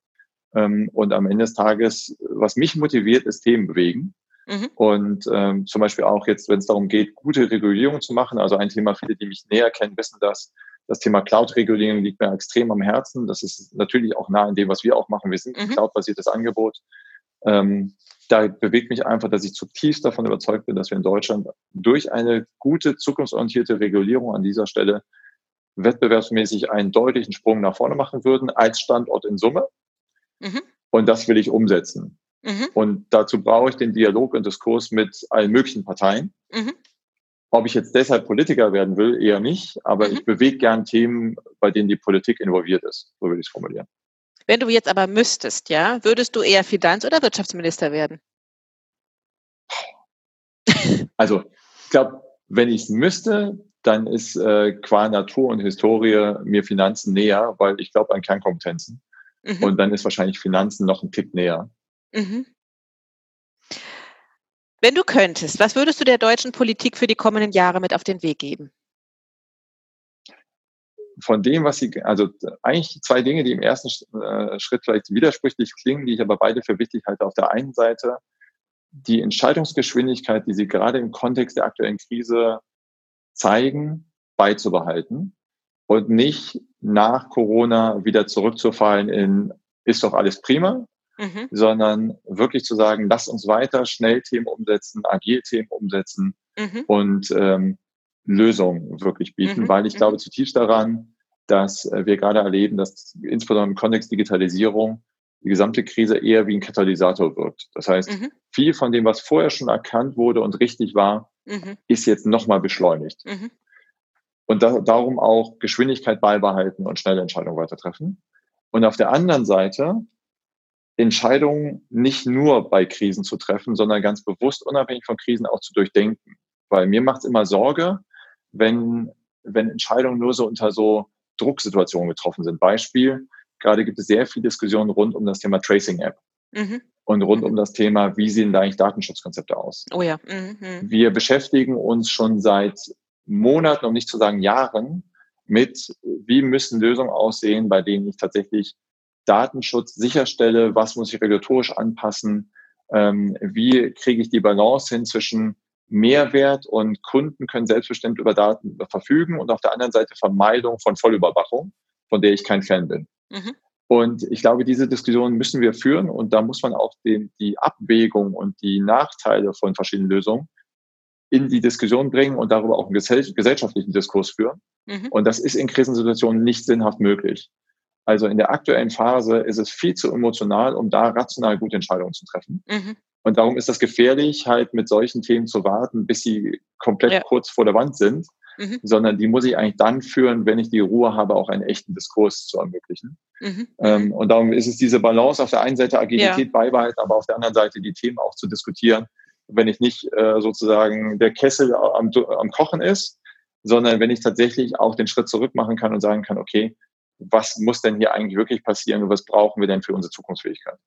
Ähm, und am Ende des Tages, was mich motiviert, ist Themen bewegen. Mhm. Und ähm, zum Beispiel auch jetzt, wenn es darum geht, gute Regulierung zu machen, also ein Thema, viele, die mich näher kennen, wissen das, das Thema Cloud-Regulierung liegt mir extrem am Herzen. Das ist natürlich auch nah an dem, was wir auch machen. Wir sind ein mhm. cloud-basiertes Angebot. Ähm, da bewegt mich einfach, dass ich zutiefst davon überzeugt bin, dass wir in Deutschland durch eine gute, zukunftsorientierte Regulierung an dieser Stelle wettbewerbsmäßig einen deutlichen Sprung nach vorne machen würden als Standort in Summe. Mhm. Und das will ich umsetzen. Mhm. Und dazu brauche ich den Dialog und Diskurs mit allen möglichen Parteien. Mhm. Ob ich jetzt deshalb Politiker werden will, eher nicht, aber mhm. ich bewege gern Themen, bei denen die Politik involviert ist, so würde ich es formulieren. Wenn du jetzt aber müsstest, ja, würdest du eher Finanz- oder Wirtschaftsminister werden? Also, ich glaube, wenn ich es müsste, dann ist äh, qua Natur und Historie mir Finanzen näher, weil ich glaube an Kernkompetenzen. Mhm. Und dann ist wahrscheinlich Finanzen noch ein Tick näher. Mhm. Wenn du könntest, was würdest du der deutschen Politik für die kommenden Jahre mit auf den Weg geben? Von dem, was sie, also eigentlich zwei Dinge, die im ersten äh, Schritt vielleicht widersprüchlich klingen, die ich aber beide für wichtig halte. Auf der einen Seite die Entscheidungsgeschwindigkeit, die sie gerade im Kontext der aktuellen Krise zeigen, beizubehalten und nicht nach Corona wieder zurückzufallen in, ist doch alles prima, mhm. sondern wirklich zu sagen, lass uns weiter schnell Themen umsetzen, agil Themen umsetzen mhm. und ähm, Lösungen wirklich bieten, mhm. weil ich glaube mhm. zutiefst daran, dass äh, wir gerade erleben, dass insbesondere im Kontext Digitalisierung die gesamte Krise eher wie ein Katalysator wirkt. Das heißt, mhm. viel von dem, was vorher schon erkannt wurde und richtig war, mhm. ist jetzt nochmal beschleunigt. Mhm. Und da, darum auch Geschwindigkeit beibehalten und schnelle Entscheidungen weiter treffen. Und auf der anderen Seite Entscheidungen nicht nur bei Krisen zu treffen, sondern ganz bewusst unabhängig von Krisen auch zu durchdenken. Weil mir macht es immer Sorge, wenn, wenn Entscheidungen nur so unter so Drucksituationen getroffen sind. Beispiel, gerade gibt es sehr viel Diskussionen rund um das Thema Tracing App. Mhm. Und rund mhm. um das Thema, wie sehen da eigentlich Datenschutzkonzepte aus? Oh ja. Mhm. Wir beschäftigen uns schon seit Monaten, um nicht zu sagen Jahren, mit, wie müssen Lösungen aussehen, bei denen ich tatsächlich Datenschutz sicherstelle, was muss ich regulatorisch anpassen, ähm, wie kriege ich die Balance hin zwischen Mehrwert und Kunden können selbstbestimmt über Daten verfügen und auf der anderen Seite Vermeidung von Vollüberwachung, von der ich kein Fan bin. Mhm. Und ich glaube, diese Diskussion müssen wir führen und da muss man auch den, die Abwägung und die Nachteile von verschiedenen Lösungen in die Diskussion bringen und darüber auch einen gesellschaftlichen Diskurs führen. Mhm. Und das ist in Krisensituationen nicht sinnhaft möglich. Also in der aktuellen Phase ist es viel zu emotional, um da rational gute Entscheidungen zu treffen. Mhm. Und darum ist das gefährlich, halt mit solchen Themen zu warten, bis sie komplett ja. kurz vor der Wand sind, mhm. sondern die muss ich eigentlich dann führen, wenn ich die Ruhe habe, auch einen echten Diskurs zu ermöglichen. Mhm. Ähm, und darum ist es diese Balance, auf der einen Seite Agilität ja. beibehalten, aber auf der anderen Seite die Themen auch zu diskutieren, wenn ich nicht äh, sozusagen der Kessel am, am Kochen ist, sondern wenn ich tatsächlich auch den Schritt zurück machen kann und sagen kann, okay, was muss denn hier eigentlich wirklich passieren und was brauchen wir denn für unsere Zukunftsfähigkeit?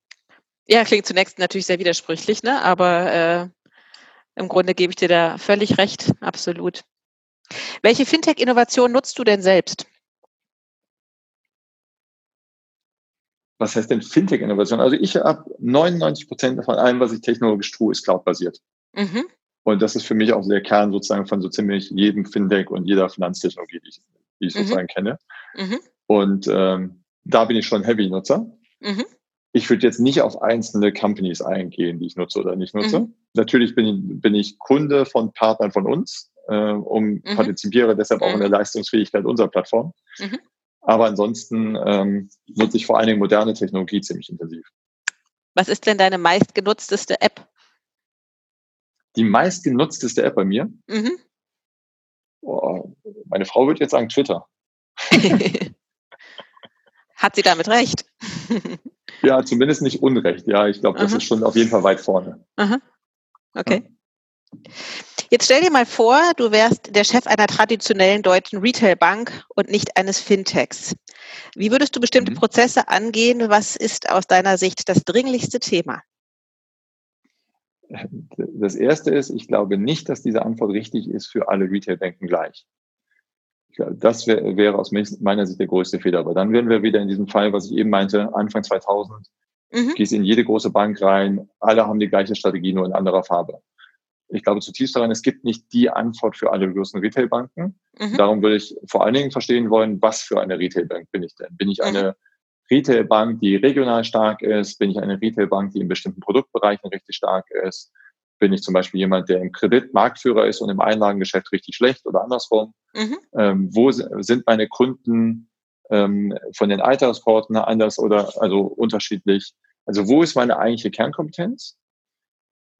Ja, klingt zunächst natürlich sehr widersprüchlich, ne? aber äh, im Grunde gebe ich dir da völlig recht, absolut. Welche Fintech-Innovation nutzt du denn selbst? Was heißt denn Fintech-Innovation? Also ich habe 99 Prozent von allem, was ich technologisch tue, ist cloud-basiert. Mhm. Und das ist für mich auch der Kern sozusagen von so ziemlich jedem Fintech und jeder Finanztechnologie, die ich, die ich mhm. sozusagen kenne. Mhm. Und ähm, da bin ich schon Heavy-Nutzer. Mhm. Ich würde jetzt nicht auf einzelne Companies eingehen, die ich nutze oder nicht nutze. Mhm. Natürlich bin ich, bin ich Kunde von Partnern von uns, äh, um mhm. partizipiere deshalb auch in der mhm. Leistungsfähigkeit unserer Plattform. Mhm. Aber ansonsten ähm, nutze ich vor allen Dingen moderne Technologie ziemlich intensiv. Was ist denn deine meistgenutzteste App? Die meistgenutzteste App bei mir? Mhm. Boah, meine Frau würde jetzt sagen Twitter. Hat sie damit recht? ja, zumindest nicht unrecht. Ja, ich glaube, das Aha. ist schon auf jeden Fall weit vorne. Aha. Okay. Ja. Jetzt stell dir mal vor, du wärst der Chef einer traditionellen deutschen Retailbank und nicht eines Fintechs. Wie würdest du bestimmte mhm. Prozesse angehen? Was ist aus deiner Sicht das dringlichste Thema? Das erste ist, ich glaube nicht, dass diese Antwort richtig ist für alle Retailbanken gleich. Das wär, wäre aus meiner Sicht der größte Fehler. Aber dann wären wir wieder in diesem Fall, was ich eben meinte, Anfang 2000, mhm. gehst in jede große Bank rein, alle haben die gleiche Strategie, nur in anderer Farbe. Ich glaube zutiefst daran, es gibt nicht die Antwort für alle großen Retailbanken. Mhm. Darum würde ich vor allen Dingen verstehen wollen, was für eine Retailbank bin ich denn? Bin ich eine mhm. Retailbank, die regional stark ist? Bin ich eine Retailbank, die in bestimmten Produktbereichen richtig stark ist? Bin ich zum Beispiel jemand, der im Kredit Marktführer ist und im Einlagengeschäft richtig schlecht oder andersrum? Mhm. Ähm, wo sind meine Kunden ähm, von den Altersporten anders oder also unterschiedlich? Also wo ist meine eigentliche Kernkompetenz?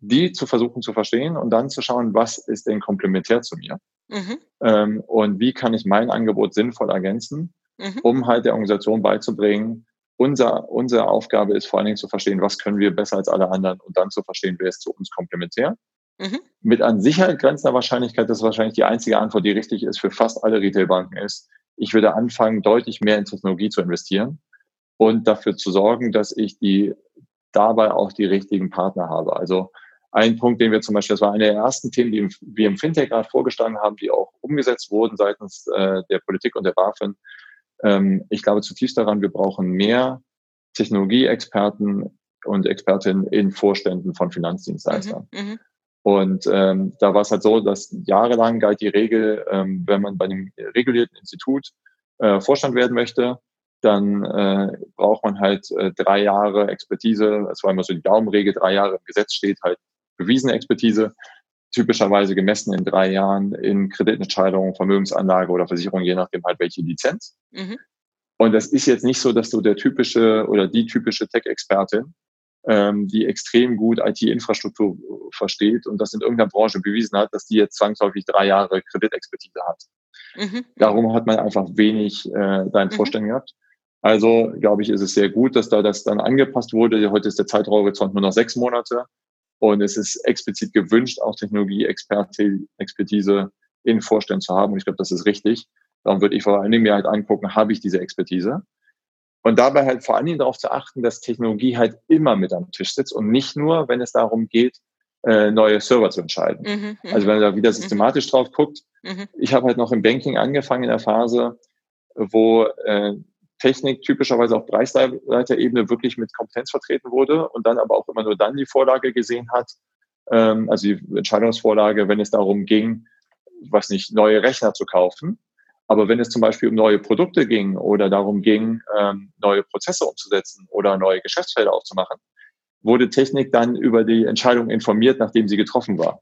Die zu versuchen zu verstehen und dann zu schauen, was ist denn komplementär zu mir? Mhm. Ähm, und wie kann ich mein Angebot sinnvoll ergänzen, mhm. um halt der Organisation beizubringen, unser, unsere Aufgabe ist vor allen Dingen zu verstehen, was können wir besser als alle anderen und dann zu verstehen, wer ist zu uns komplementär. Mhm. Mit an Sicherheit grenzender Wahrscheinlichkeit, das ist wahrscheinlich die einzige Antwort, die richtig ist für fast alle Retailbanken ist, ich würde anfangen, deutlich mehr in Technologie zu investieren und dafür zu sorgen, dass ich die dabei auch die richtigen Partner habe. Also ein Punkt, den wir zum Beispiel, das war eine der ersten Themen, die wir im Fintech gerade vorgestanden haben, die auch umgesetzt wurden seitens äh, der Politik und der BaFin, ähm, ich glaube zutiefst daran, wir brauchen mehr Technologieexperten und Expertinnen in Vorständen von Finanzdienstleistern. Mhm, mhm, und ähm, da war es halt so, dass jahrelang galt die Regel, ähm, wenn man bei einem regulierten Institut äh, Vorstand werden möchte, dann äh, braucht man halt äh, drei Jahre Expertise. Das war immer so die Daumenregel, drei Jahre im Gesetz steht halt bewiesene Expertise typischerweise gemessen in drei Jahren in Kreditentscheidungen, Vermögensanlage oder Versicherung, je nachdem halt welche Lizenz. Mhm. Und das ist jetzt nicht so, dass du der typische oder die typische Tech-Expertin, ähm, die extrem gut IT-Infrastruktur versteht und das in irgendeiner Branche bewiesen hat, dass die jetzt zwangsläufig drei Jahre Kreditexpertise hat. Mhm. Darum hat man einfach wenig äh, da in mhm. Vorstellung gehabt. Also glaube ich, ist es sehr gut, dass da das dann angepasst wurde. Heute ist der Zeithorizont nur noch sechs Monate. Und es ist explizit gewünscht, auch Technologie-Expertise in Vorständen zu haben. Und ich glaube, das ist richtig. Darum würde ich vor allen Dingen mir halt angucken, habe ich diese Expertise? Und dabei halt vor allen Dingen darauf zu achten, dass Technologie halt immer mit am Tisch sitzt und nicht nur, wenn es darum geht, äh, neue Server zu entscheiden. Mhm, mhm. also wenn man da wieder mhm. systematisch drauf guckt, mhm. ich habe halt noch im Banking angefangen in der Phase, wo äh, Technik typischerweise auf Preisleiterebene wirklich mit Kompetenz vertreten wurde und dann aber auch immer nur dann die Vorlage gesehen hat, ähm, also die Entscheidungsvorlage, wenn es darum ging, was nicht, neue Rechner zu kaufen. Aber wenn es zum Beispiel um neue Produkte ging oder darum ging, ähm, neue Prozesse umzusetzen oder neue Geschäftsfelder aufzumachen, wurde Technik dann über die Entscheidung informiert, nachdem sie getroffen war.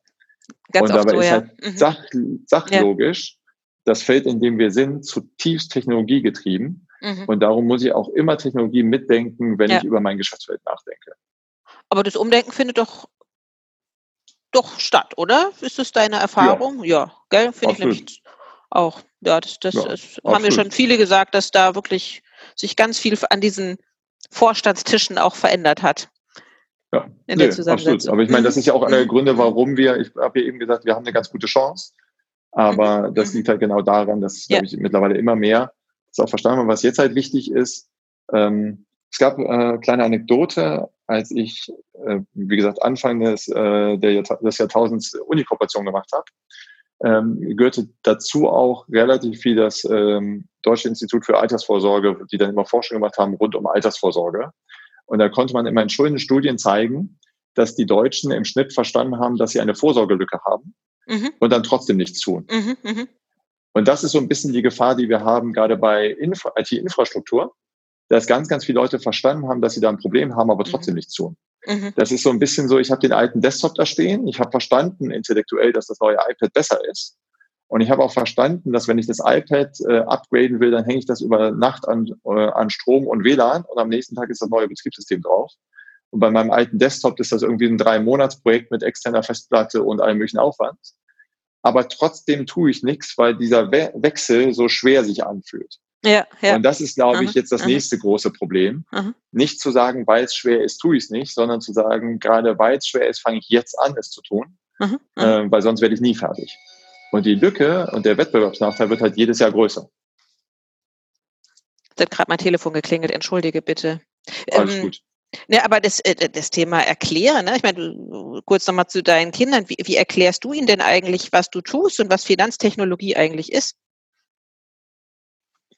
Ganz und dabei so, ist halt ja. mhm. sach, sachlogisch ja. das Feld, in dem wir sind, zutiefst technologiegetrieben. Mhm. Und darum muss ich auch immer Technologie mitdenken, wenn ja. ich über mein Geschäftsfeld nachdenke. Aber das Umdenken findet doch doch statt, oder? Ist das deine Erfahrung? Ja, ja gell? Finde ich nämlich auch. Ja, das, das, ja, das haben mir schon viele gesagt, dass da wirklich sich ganz viel an diesen Vorstandstischen auch verändert hat. Ja, in nee, absolut. Aber ich meine, das mhm. ist ja auch einer der Gründe, warum wir, ich habe ja eben gesagt, wir haben eine ganz gute Chance. Aber mhm. das mhm. liegt halt genau daran, dass, ja. glaube ich, mittlerweile immer mehr das auch verstanden haben. Was jetzt halt wichtig ist, ähm, es gab äh, kleine Anekdote, als ich, äh, wie gesagt, Anfang des, äh, der Jahrta des Jahrtausends Unikooperation gemacht habe, ähm, gehörte dazu auch relativ viel das ähm, Deutsche Institut für Altersvorsorge, die dann immer Forschung gemacht haben rund um Altersvorsorge. Und da konnte man immer in schönen Studien zeigen, dass die Deutschen im Schnitt verstanden haben, dass sie eine Vorsorgelücke haben mhm. und dann trotzdem nichts tun. Mhm, mh. Und das ist so ein bisschen die Gefahr, die wir haben, gerade bei IT-Infrastruktur, dass ganz, ganz viele Leute verstanden haben, dass sie da ein Problem haben, aber trotzdem mhm. nichts tun. Mhm. Das ist so ein bisschen so, ich habe den alten Desktop da stehen, ich habe verstanden intellektuell, dass das neue iPad besser ist. Und ich habe auch verstanden, dass wenn ich das iPad äh, upgraden will, dann hänge ich das über Nacht an, äh, an Strom und WLAN und am nächsten Tag ist das neue Betriebssystem drauf. Und bei meinem alten Desktop ist das irgendwie ein Drei-Monats-Projekt mit externer Festplatte und allem möglichen Aufwand. Aber trotzdem tue ich nichts, weil dieser We Wechsel so schwer sich anfühlt. Ja, ja. Und das ist, glaube ich, jetzt das aha. nächste große Problem. Aha. Nicht zu sagen, weil es schwer ist, tue ich es nicht, sondern zu sagen, gerade weil es schwer ist, fange ich jetzt an, es zu tun, aha, äh, weil sonst werde ich nie fertig. Und die Lücke und der Wettbewerbsnachteil wird halt jedes Jahr größer. Da hat gerade mein Telefon geklingelt, entschuldige bitte. Alles ähm, gut. Ne, aber das, äh, das Thema Erklären, ne? ich meine, kurz nochmal zu deinen Kindern, wie, wie erklärst du ihnen denn eigentlich, was du tust und was Finanztechnologie eigentlich ist?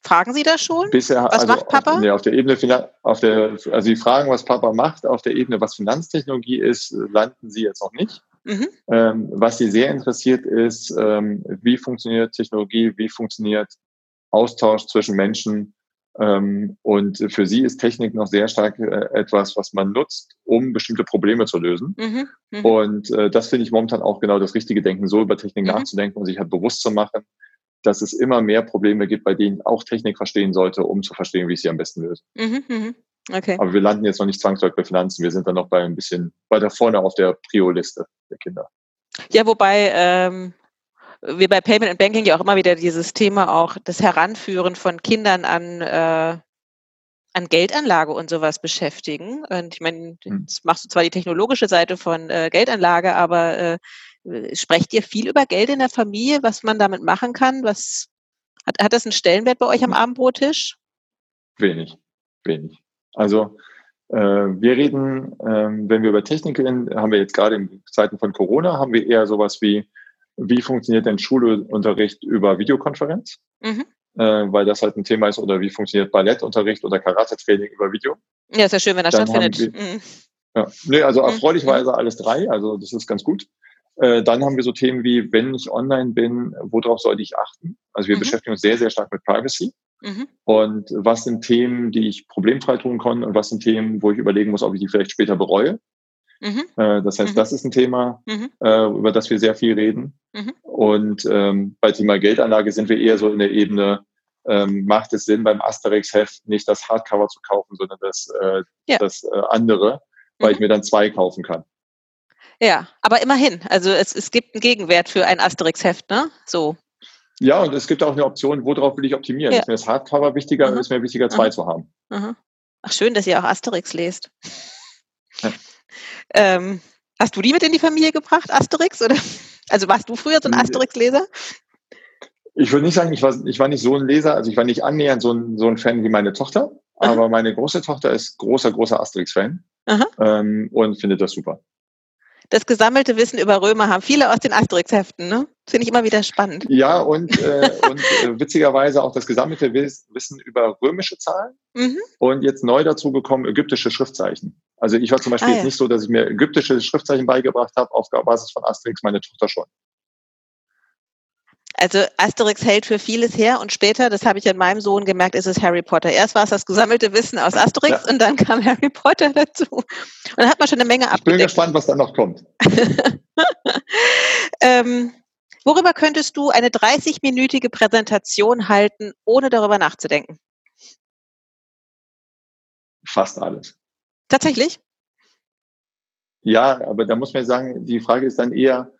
Fragen Sie das schon? Bisher, was also macht Papa? Auf, nee, auf der Ebene, auf der, also Sie fragen, was Papa macht. Auf der Ebene, was Finanztechnologie ist, landen Sie jetzt noch nicht. Mhm. Ähm, was Sie sehr interessiert ist, ähm, wie funktioniert Technologie, wie funktioniert Austausch zwischen Menschen. Ähm, und für Sie ist Technik noch sehr stark äh, etwas, was man nutzt, um bestimmte Probleme zu lösen. Mhm. Mhm. Und äh, das finde ich momentan auch genau das richtige Denken, so über Technik mhm. nachzudenken und sich halt bewusst zu machen, dass es immer mehr Probleme gibt, bei denen auch Technik verstehen sollte, um zu verstehen, wie ich sie am besten löse. Mhm, mhm. Okay. Aber wir landen jetzt noch nicht zwangsläufig bei Finanzen. Wir sind dann noch bei ein bisschen weiter vorne auf der Prio-Liste der Kinder. Ja, wobei ähm, wir bei Payment and Banking ja auch immer wieder dieses Thema auch das Heranführen von Kindern an äh, an Geldanlage und sowas beschäftigen. Und ich meine, hm. jetzt machst du zwar die technologische Seite von äh, Geldanlage, aber äh, Sprecht ihr viel über Geld in der Familie, was man damit machen kann? Was hat, hat das einen Stellenwert bei euch am hm. Abendbrottisch? Wenig, wenig. Also äh, wir reden, äh, wenn wir über Technik reden, haben wir jetzt gerade in Zeiten von Corona, haben wir eher sowas wie, wie funktioniert denn Schulunterricht über Videokonferenz? Mhm. Äh, weil das halt ein Thema ist, oder wie funktioniert Ballettunterricht oder Karate-Training über Video? Ja, ist ja schön, wenn das Dann stattfindet. Wir, mhm. ja, nee, also mhm. erfreulicherweise alles drei, also das ist ganz gut. Äh, dann haben wir so Themen wie, wenn ich online bin, worauf sollte ich achten? Also wir mhm. beschäftigen uns sehr, sehr stark mit Privacy. Mhm. Und was sind Themen, die ich problemfrei tun kann und was sind Themen, wo ich überlegen muss, ob ich die vielleicht später bereue? Mhm. Äh, das heißt, mhm. das ist ein Thema, mhm. äh, über das wir sehr viel reden. Mhm. Und ähm, bei Thema Geldanlage sind wir eher so in der Ebene, ähm, macht es Sinn, beim Asterix-Heft nicht das Hardcover zu kaufen, sondern das, äh, ja. das äh, andere, weil ich mir dann zwei kaufen kann. Ja, aber immerhin. Also es, es gibt einen Gegenwert für ein Asterix-Heft, ne? So. Ja, und es gibt auch eine Option, worauf will ich optimieren? Ja. Ist mir das Hardcover wichtiger oder ist mir wichtiger, zwei Aha. zu haben? Aha. Ach, schön, dass ihr auch Asterix lest. Ähm, hast du die mit in die Familie gebracht, Asterix? Oder? Also warst du früher so ein Asterix-Leser? Ich würde nicht sagen, ich war, ich war nicht so ein Leser, also ich war nicht annähernd so ein, so ein Fan wie meine Tochter, Aha. aber meine große Tochter ist großer, großer Asterix-Fan ähm, und findet das super. Das gesammelte Wissen über Römer haben viele aus den Asterix-Heften, ne? Finde ich immer wieder spannend. Ja, und, äh, und äh, witzigerweise auch das gesammelte Wissen über römische Zahlen mhm. und jetzt neu dazu gekommen ägyptische Schriftzeichen. Also ich war zum Beispiel ah, ja. jetzt nicht so, dass ich mir ägyptische Schriftzeichen beigebracht habe, auf Basis von Asterix, meine Tochter schon. Also Asterix hält für vieles her und später, das habe ich an meinem Sohn gemerkt, ist es Harry Potter. Erst war es das gesammelte Wissen aus Asterix ja. und dann kam Harry Potter dazu. Und dann hat man schon eine Menge abgedeckt. Ich bin gespannt, was da noch kommt. ähm, worüber könntest du eine 30-minütige Präsentation halten, ohne darüber nachzudenken? Fast alles. Tatsächlich? Ja, aber da muss man sagen, die Frage ist dann eher,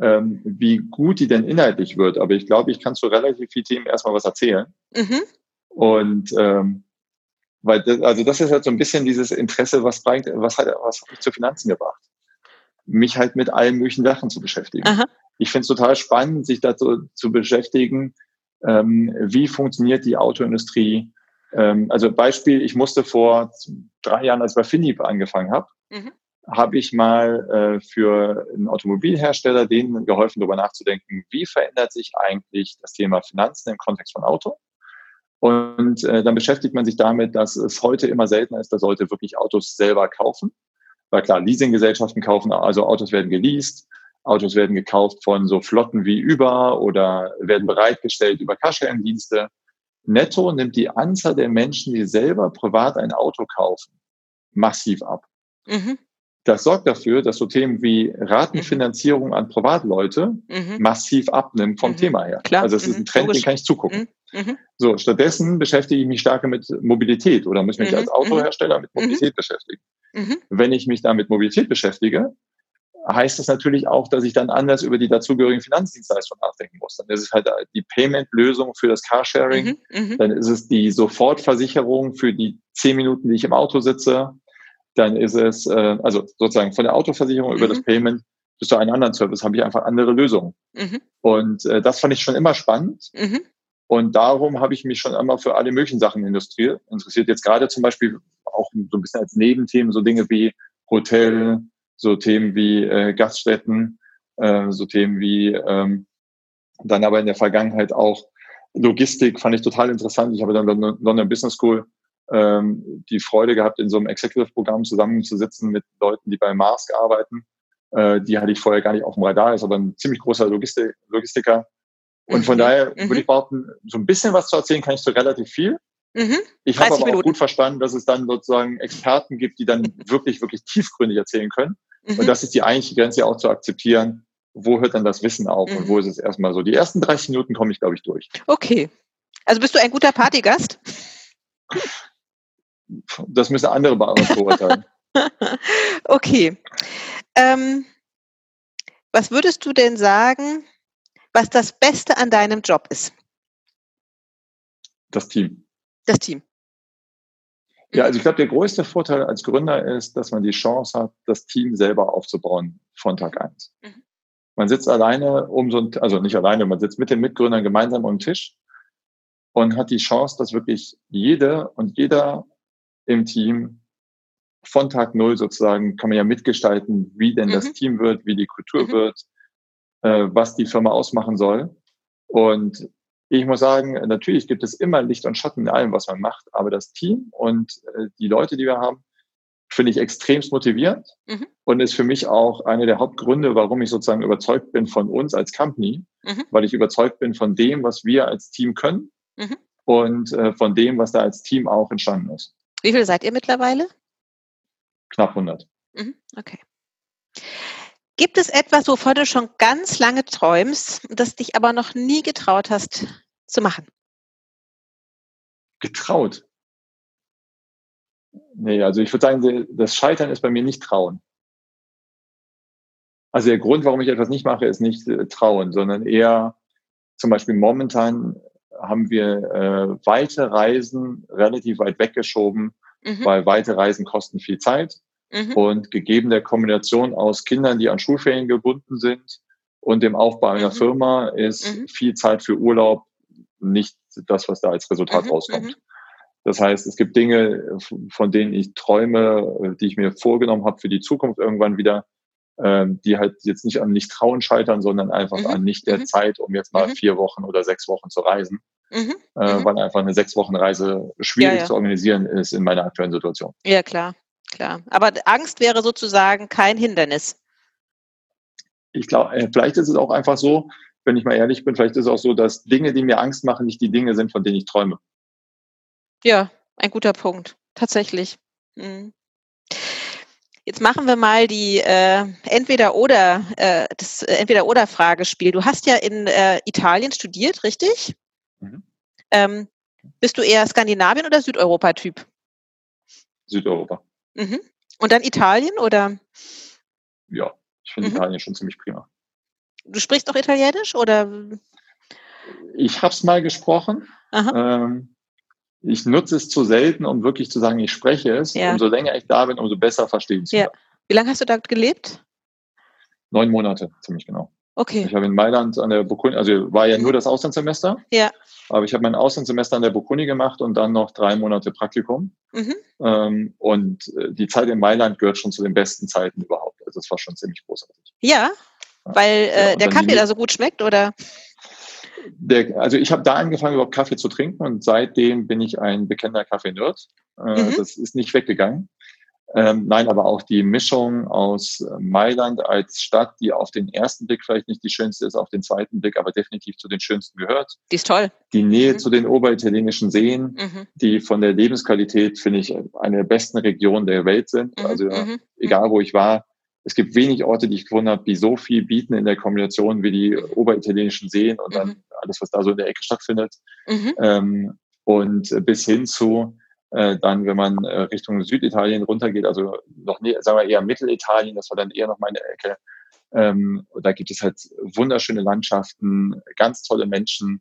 ähm, wie gut die denn inhaltlich wird. Aber ich glaube, ich kann zu relativ vielen Themen erstmal was erzählen. Mhm. Und ähm, weil das, also das ist halt so ein bisschen dieses Interesse, was bringt, was hat, was hat mich zu Finanzen gebracht? Mich halt mit allen möglichen Sachen zu beschäftigen. Aha. Ich finde es total spannend, sich dazu zu beschäftigen, ähm, wie funktioniert die Autoindustrie. Ähm, also Beispiel, ich musste vor drei Jahren, als ich bei Finip angefangen habe, mhm habe ich mal äh, für einen Automobilhersteller denen geholfen, darüber nachzudenken, wie verändert sich eigentlich das Thema Finanzen im Kontext von Auto. Und äh, dann beschäftigt man sich damit, dass es heute immer seltener ist, dass Leute wirklich Autos selber kaufen. Weil klar, Leasinggesellschaften kaufen, also Autos werden geleast, Autos werden gekauft von so Flotten wie Uber oder werden bereitgestellt über Carsharing-Dienste. Netto nimmt die Anzahl der Menschen, die selber privat ein Auto kaufen, massiv ab. Mhm. Das sorgt dafür, dass so Themen wie Ratenfinanzierung an Privatleute mhm. massiv abnimmt vom mhm. Thema her. Klar. Also es ist ein mhm. Trend, Logisch. den kann ich zugucken. Mhm. mhm. So, stattdessen beschäftige ich mich stärker mit Mobilität oder muss mich mhm. als Autohersteller mit Mobilität beschäftigen. Wenn ich mich da mit Mobilität beschäftige, heißt das natürlich auch, dass ich dann anders über die dazugehörigen Finanzdienstleistungen nachdenken muss. Dann ist es halt die Payment-Lösung für das Carsharing, dann ist es die Sofortversicherung für die zehn Minuten, die ich im Auto sitze, dann ist es, äh, also sozusagen von der Autoversicherung mhm. über das mhm. Payment bis zu einem anderen Service habe ich einfach andere Lösungen. Mhm. Und äh, das fand ich schon immer spannend. Mhm. Und darum habe ich mich schon immer für alle möglichen Sachen interessiert. Interessiert jetzt gerade zum Beispiel auch so ein bisschen als Nebenthemen so Dinge wie Hotel, so Themen wie äh, Gaststätten, äh, so Themen wie ähm, dann aber in der Vergangenheit auch Logistik fand ich total interessant. Ich habe dann London Business School ähm, die Freude gehabt, in so einem Executive-Programm zusammenzusitzen mit Leuten, die bei Mask arbeiten. Äh, die hatte ich vorher gar nicht auf dem Radar, ist aber ein ziemlich großer Logistik Logistiker. Und von mhm. daher mhm. würde ich behaupten, so ein bisschen was zu erzählen kann ich so relativ viel. Mhm. Ich habe aber Minuten. auch gut verstanden, dass es dann sozusagen Experten gibt, die dann wirklich, wirklich tiefgründig erzählen können. Und mhm. das ist die eigentliche Grenze auch zu akzeptieren. Wo hört dann das Wissen auf und wo mhm. ist es erstmal so? Die ersten 30 Minuten komme ich, glaube ich, durch. Okay. Also bist du ein guter Partygast? das müssen andere beurteilen. okay. Ähm, was würdest du denn sagen, was das Beste an deinem Job ist? Das Team. Das Team. Ja, also ich glaube, der größte Vorteil als Gründer ist, dass man die Chance hat, das Team selber aufzubauen von Tag eins. Mhm. Man sitzt alleine um so ein, also nicht alleine, man sitzt mit den Mitgründern gemeinsam um den Tisch und hat die Chance, dass wirklich jede und jeder im Team von Tag Null sozusagen kann man ja mitgestalten, wie denn mhm. das Team wird, wie die Kultur mhm. wird, äh, was die Firma ausmachen soll. Und ich muss sagen, natürlich gibt es immer Licht und Schatten in allem, was man macht, aber das Team und äh, die Leute, die wir haben, finde ich extremst motivierend mhm. und ist für mich auch einer der Hauptgründe, warum ich sozusagen überzeugt bin von uns als Company, mhm. weil ich überzeugt bin von dem, was wir als Team können mhm. und äh, von dem, was da als Team auch entstanden ist. Wie viele seid ihr mittlerweile? Knapp 100. Mhm, okay. Gibt es etwas, wovon du schon ganz lange träumst, das dich aber noch nie getraut hast zu machen? Getraut? Nee, also ich würde sagen, das Scheitern ist bei mir nicht trauen. Also der Grund, warum ich etwas nicht mache, ist nicht äh, trauen, sondern eher zum Beispiel momentan haben wir äh, weite Reisen relativ weit weggeschoben, mhm. weil weite Reisen kosten viel Zeit. Mhm. Und gegeben der Kombination aus Kindern, die an Schulferien gebunden sind und dem Aufbau einer mhm. Firma ist mhm. viel Zeit für Urlaub nicht das, was da als Resultat mhm. rauskommt. Mhm. Das heißt, es gibt Dinge, von denen ich träume, die ich mir vorgenommen habe für die Zukunft irgendwann wieder, ähm, die halt jetzt nicht an nicht trauen scheitern, sondern einfach Mhm. an nicht der Mhm. Zeit, um jetzt mal Mhm. vier Wochen oder sechs Wochen zu reisen, Mhm. äh, Mhm. weil einfach eine sechs Wochen Reise schwierig Ja, ja. zu organisieren ist in meiner aktuellen Situation. Ja, klar, klar. Aber Angst wäre sozusagen kein Hindernis. Ich glaube, äh, vielleicht ist es auch einfach so, wenn ich mal ehrlich bin, vielleicht ist es auch so, dass Dinge, die mir Angst machen, nicht die Dinge sind, von denen ich träume. Ja, ein guter Punkt. Tatsächlich. Mhm. Jetzt machen wir mal die äh, entweder oder äh, das äh, entweder oder Fragespiel. Du hast ja in äh, Italien studiert, richtig? Mhm. Ähm, bist du eher Skandinavien oder Südeuropa-Typ? Südeuropa. Mhm. Und dann Italien oder Ja, ich finde Mhm. Italien schon ziemlich prima. du sprichst doch Italienisch oder? Ich habe es mal gesprochen. Aha. Ähm, ich nutze es zu selten, um wirklich zu sagen, ich spreche es. Ja. Umso länger ich da bin, umso besser verstehen zu Ja. können. Wie lange hast du dort gelebt? Neun Monate, ziemlich genau. Okay. Ich habe in Mailand an der Bocconi, also war ja nur das Auslandssemester. Ja. Aber ich habe mein Auslandssemester an der Bocconi gemacht und dann noch drei Monate Praktikum. Mhm. Ähm, und äh, die Zeit in Mailand gehört schon zu den besten Zeiten überhaupt. Also es war schon ziemlich großartig. Ja, weil Ja, äh, und der dann Kaffee da so gut schmeckt oder? Der, also ich habe da angefangen, überhaupt Kaffee zu trinken und seitdem bin ich ein bekennender Kaffee-Nerd. Äh, Mhm. Das ist nicht weggegangen. Ähm, nein, aber auch die Mischung aus Mailand als Stadt, die auf den ersten Blick vielleicht nicht die schönste ist, auf den zweiten Blick aber definitiv zu den schönsten gehört. Die ist toll. Die Nähe Mhm. zu den oberitalienischen Seen, Mhm. die von der Lebensqualität, finde ich, eine der besten Regionen der Welt sind. Mhm. Also mhm. egal, wo ich war, es gibt wenig Orte, die ich gefunden habe, die so viel bieten in der Kombination wie die oberitalienischen Seen und dann Mhm. alles, was da so in der Ecke stattfindet. Mhm. Ähm, und bis hin zu äh, dann, wenn man äh, Richtung Süditalien runtergeht, also noch nie, sagen wir eher Mittelitalien, das war dann eher noch meine Ecke. Ähm, da gibt es halt wunderschöne Landschaften, ganz tolle Menschen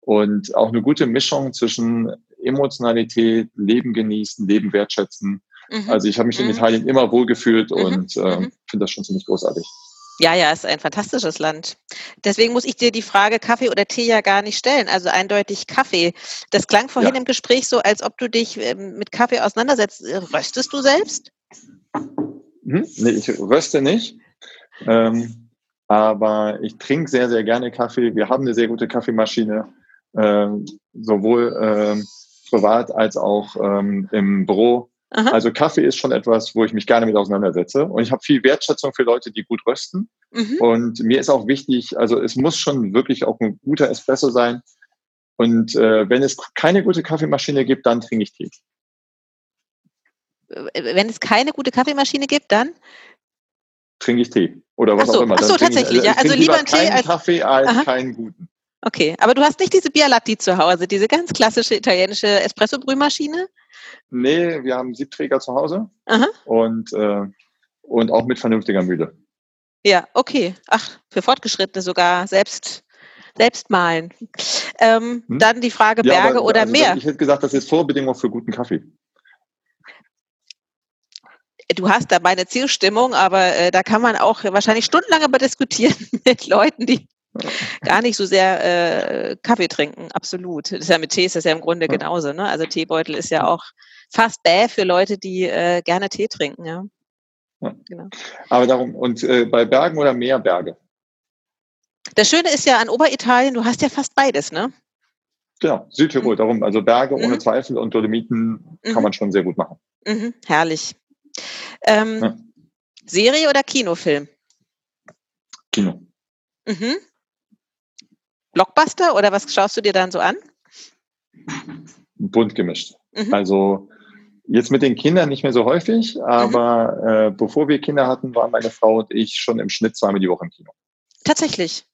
und auch eine gute Mischung zwischen Emotionalität, Leben genießen, Leben wertschätzen. Mhm. Also ich habe mich in Mhm. Italien immer wohlgefühlt Mhm. und äh, finde das schon ziemlich großartig. Ja, ja, ist ein fantastisches Land. Deswegen muss ich dir die Frage Kaffee oder Tee ja gar nicht stellen. Also eindeutig Kaffee. Das klang vorhin Ja. im Gespräch so, als ob du dich ähm, mit Kaffee auseinandersetzt. Äh, Röstest du selbst? Mhm. Nee, ich röste nicht. Ähm, aber ich trinke sehr, sehr gerne Kaffee. Wir haben eine sehr gute Kaffeemaschine, ähm, sowohl ähm, privat als auch ähm, im Büro. Aha. Also Kaffee ist schon etwas, wo ich mich gerne mit auseinandersetze. Und ich habe viel Wertschätzung für Leute, die gut rösten. Mhm. Und mir ist auch wichtig, also es muss schon wirklich auch ein guter Espresso sein. Und äh, wenn es keine gute Kaffeemaschine gibt, dann trinke ich Tee. Äh, Wenn es keine gute Kaffeemaschine gibt, dann? Trinke ich Tee. Oder was so, auch immer. ach so, tatsächlich, Ich, ja. ich Also trinke lieber lieber einen Tee keinen als- Kaffee als Aha. keinen guten. Okay, aber du hast nicht diese Bialatti zu Hause, diese ganz klassische italienische Espresso-Brühmaschine? Nee, wir haben Siebträger zu Hause Aha. und, äh, und auch mit vernünftiger Mühle. Ja, okay. Ach, für Fortgeschrittene sogar selbst, selbst malen. Ähm, Hm? Dann die Frage Ja, Berge aber, oder also, Meer. Ich hätte gesagt, das ist Vorbedingung für guten Kaffee. Du hast da meine Zielstimmung, aber äh, da kann man auch wahrscheinlich stundenlang über diskutieren mit Leuten, die gar nicht so sehr äh, Kaffee trinken. Absolut. Das ist ja mit Tee ist das ja im Grunde Ja. genauso. Ne? Also Teebeutel ist ja auch fast bäh für Leute, die äh, gerne Tee trinken. Ja. Ja. Genau. Aber darum, und äh, bei Bergen oder Meerberge? Das Schöne ist ja an Oberitalien, du hast ja fast beides, ne? Genau, Südtirol, Mhm. darum. Also Berge ohne Mhm. Zweifel und Dolomiten Mhm. kann man schon sehr gut machen. Mhm, herrlich. Ähm, Ja. Serie oder Kinofilm? Kino. Mhm. Blockbuster oder was schaust du dir dann so an? Bunt gemischt. Mhm. Also jetzt mit den Kindern nicht mehr so häufig, aber äh, bevor wir Kinder hatten, waren meine Frau und ich schon im Schnitt zweimal die Woche im Kino. Tatsächlich.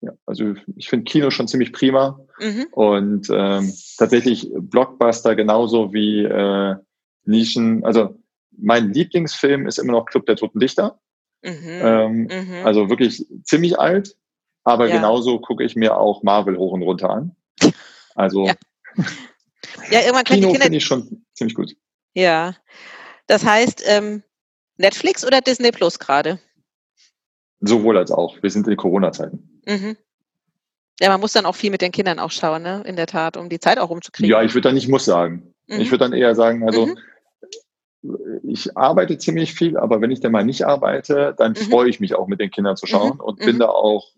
Ja, also ich finde Kino schon ziemlich prima Mhm. und ähm, tatsächlich Blockbuster genauso wie äh, Nischen. Also mein Lieblingsfilm ist immer noch Club der Toten Dichter. Mhm. Ähm, Mhm. Also wirklich ziemlich alt, aber Ja. genauso gucke ich mir auch Marvel hoch und runter an. Also Ja. ja, irgendwann können Kino die Kinder. finde ich schon ziemlich gut. Ja. Das heißt, ähm, Netflix oder Disney Plus gerade? Sowohl als auch. Wir sind in Corona-Zeiten. Mhm. Ja, man muss dann auch viel mit den Kindern auch schauen, ne? In der Tat, um die Zeit auch rumzukriegen. Ja, ich würde dann nicht muss sagen. Mhm. Ich würde dann eher sagen, also Mhm. ich arbeite ziemlich viel, aber wenn ich dann mal nicht arbeite, dann mhm. freue ich mich auch mit den Kindern zu schauen mhm. und bin mhm. da auch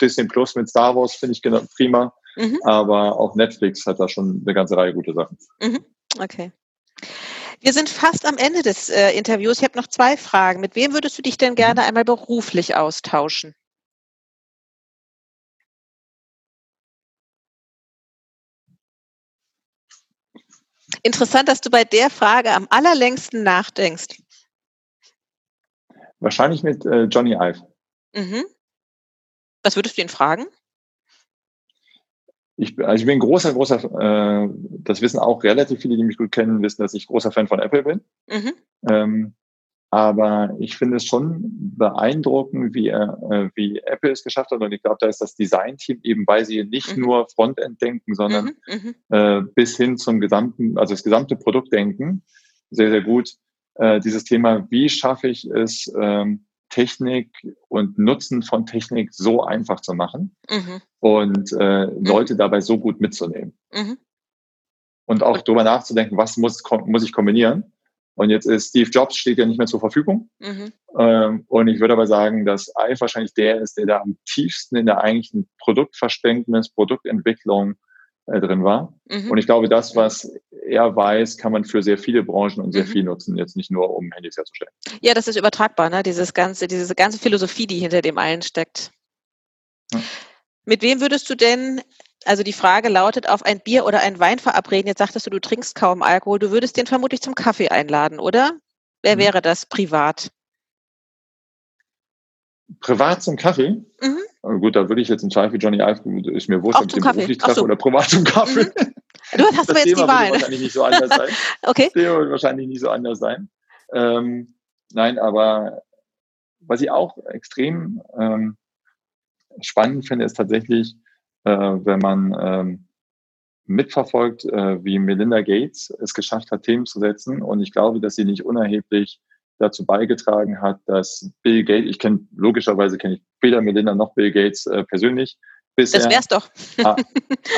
Disney Plus mit Star Wars, finde ich genau prima. Mhm. Aber auch Netflix hat da schon eine ganze Reihe gute Sachen. Mhm. Okay. Wir sind fast am Ende des äh, Interviews. Ich habe noch zwei Fragen. Mit wem würdest du dich denn gerne mhm. einmal beruflich austauschen? Interessant, dass du bei der Frage am allerlängsten nachdenkst. Wahrscheinlich mit äh, Johnny Ive. Mhm. Was würdest du ihn fragen? Ich, also ich bin großer, großer, äh, das wissen auch relativ viele, die mich gut kennen, wissen, dass ich großer Fan von Apple bin. Mhm. Ähm, aber ich finde es schon beeindruckend, wie, äh, wie Apple es geschafft hat. Und ich glaube, da ist das Design-Team eben, weil sie nicht mhm. nur Frontend denken, sondern mhm, mhm. äh, bis hin zum gesamten, also das gesamte Produkt denken, sehr, sehr gut. Äh, dieses Thema, wie schaffe ich es, ähm, Technik und Nutzen von Technik so einfach zu machen mhm. und äh, mhm. Leute dabei so gut mitzunehmen. Mhm. Und auch darüber nachzudenken, was muss, muss ich kombinieren. Und jetzt ist Steve Jobs steht ja nicht mehr zur Verfügung. Mhm. Ähm, und ich würde aber sagen, dass Ive wahrscheinlich der ist, der da am tiefsten in der eigentlichen Produktverständnis, Produktentwicklung äh, drin war. Mhm. Und ich glaube, das, was er weiß, kann man für sehr viele Branchen und sehr mhm. viel nutzen, jetzt nicht nur, um Handys herzustellen. Ja, das ist übertragbar, ne? Dieses ganze, diese ganze Philosophie, die hinter dem allen steckt. Ja. Mit wem würdest du denn, also die Frage lautet, auf ein Bier oder ein Wein verabreden? Jetzt sagtest du, du trinkst kaum Alkohol. Du würdest den vermutlich zum Kaffee einladen, oder? Wer mhm. wäre das privat? Privat zum Kaffee? Mhm. Gut, da würde ich jetzt im Zweifel Johnny Ive, ist mir wurscht, ob ich den beruflich treffe so. oder privat zum Kaffee. Mhm. Du hast das jetzt Thema die Wahl. Wird wahrscheinlich nicht so anders sein. okay. Das Thema wird wahrscheinlich nicht so anders sein. Ähm, nein, aber was ich auch extrem ähm, spannend finde, ist tatsächlich, äh, wenn man ähm, mitverfolgt, äh, wie Melinda Gates es geschafft hat, Themen zu setzen. Und ich glaube, dass sie nicht unerheblich dazu beigetragen hat, dass Bill Gates, ich kenne logischerweise kenne ich weder Melinda noch Bill Gates äh, persönlich. Bisher. Das wär's doch. Ah,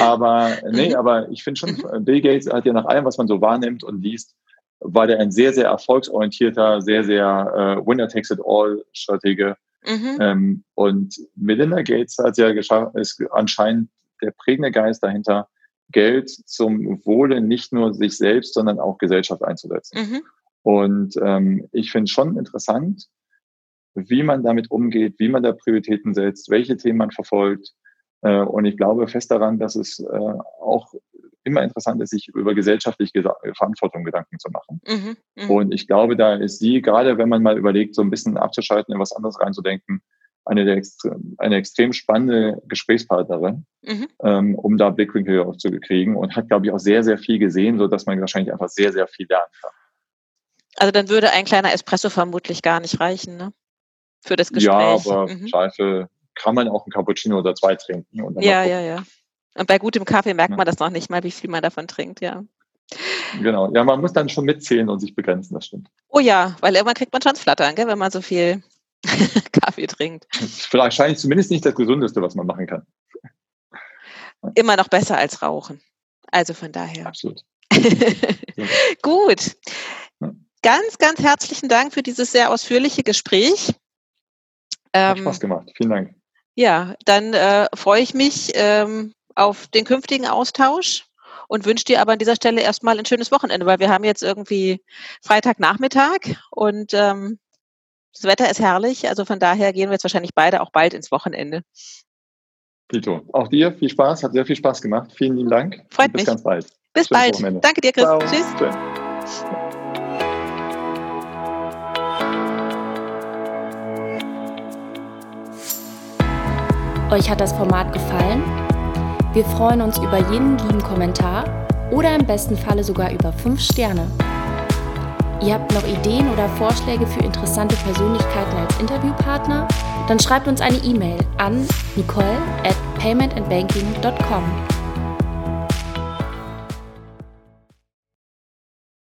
aber nee, aber ich finde schon. Bill Gates hat ja nach allem, was man so wahrnimmt und liest, war der ein sehr, sehr erfolgsorientierter, sehr, sehr äh, Winner-Takes-it-all-Stratege. Mhm. Ähm, und Melinda Gates hat ja geschafft, ist anscheinend der prägende Geist dahinter, Geld zum Wohle nicht nur sich selbst, sondern auch Gesellschaft einzusetzen. Mhm. Und ähm, ich finde schon interessant, wie man damit umgeht, wie man da Prioritäten setzt, welche Themen man verfolgt. Äh, und ich glaube fest daran, dass es äh, auch immer interessant ist, sich über gesellschaftliche Verantwortung Gedanken zu machen. Mhm, mh. Und ich glaube, da ist sie, gerade wenn man mal überlegt, so ein bisschen abzuschalten, in was anderes reinzudenken, eine, der eine extrem spannende Gesprächspartnerin, mhm. ähm, um da Blickwinkel aufzukriegen und hat, glaube ich, auch sehr, sehr viel gesehen, so dass man wahrscheinlich einfach sehr, sehr viel lernen kann. Also dann würde ein kleiner Espresso vermutlich gar nicht reichen, ne? Für das Gespräch. Ja, aber mhm. Zweifel kann man auch ein Cappuccino oder zwei trinken. ja, ja, ja. Und bei gutem Kaffee merkt ja. man das noch nicht mal, wie viel man davon trinkt, ja. Genau, ja, man muss dann schon mitzählen und sich begrenzen, das stimmt. Oh ja, weil irgendwann kriegt man schon Flattern, gell, wenn man so viel Kaffee trinkt. Wahrscheinlich zumindest nicht das Gesundeste, was man machen kann. Immer noch besser als Rauchen. Also von daher. Absolut. Gut ganz, ganz herzlichen Dank für dieses sehr ausführliche Gespräch. Hat ähm, Spaß gemacht. Vielen Dank. Ja, dann äh, freue ich mich ähm, auf den künftigen Austausch und wünsche dir aber an dieser Stelle erstmal ein schönes Wochenende, weil wir haben jetzt irgendwie Freitagnachmittag und ähm, das Wetter ist herrlich. Also von daher gehen wir jetzt wahrscheinlich beide auch bald ins Wochenende. Pito, auch dir viel Spaß, hat sehr viel Spaß gemacht. Vielen lieben Dank. Freut bis mich. Bis ganz bald. Bis Schönes bald. Wochenende. Danke dir, Chris. Ciao. Tschüss. Schön. Euch hat das Format gefallen? Wir freuen uns über jeden lieben Kommentar oder im besten Falle sogar über 5 Sterne. Ihr habt noch Ideen oder Vorschläge für interessante Persönlichkeiten als Interviewpartner? Dann schreibt uns eine E-Mail an nicole at paymentandbanking.com.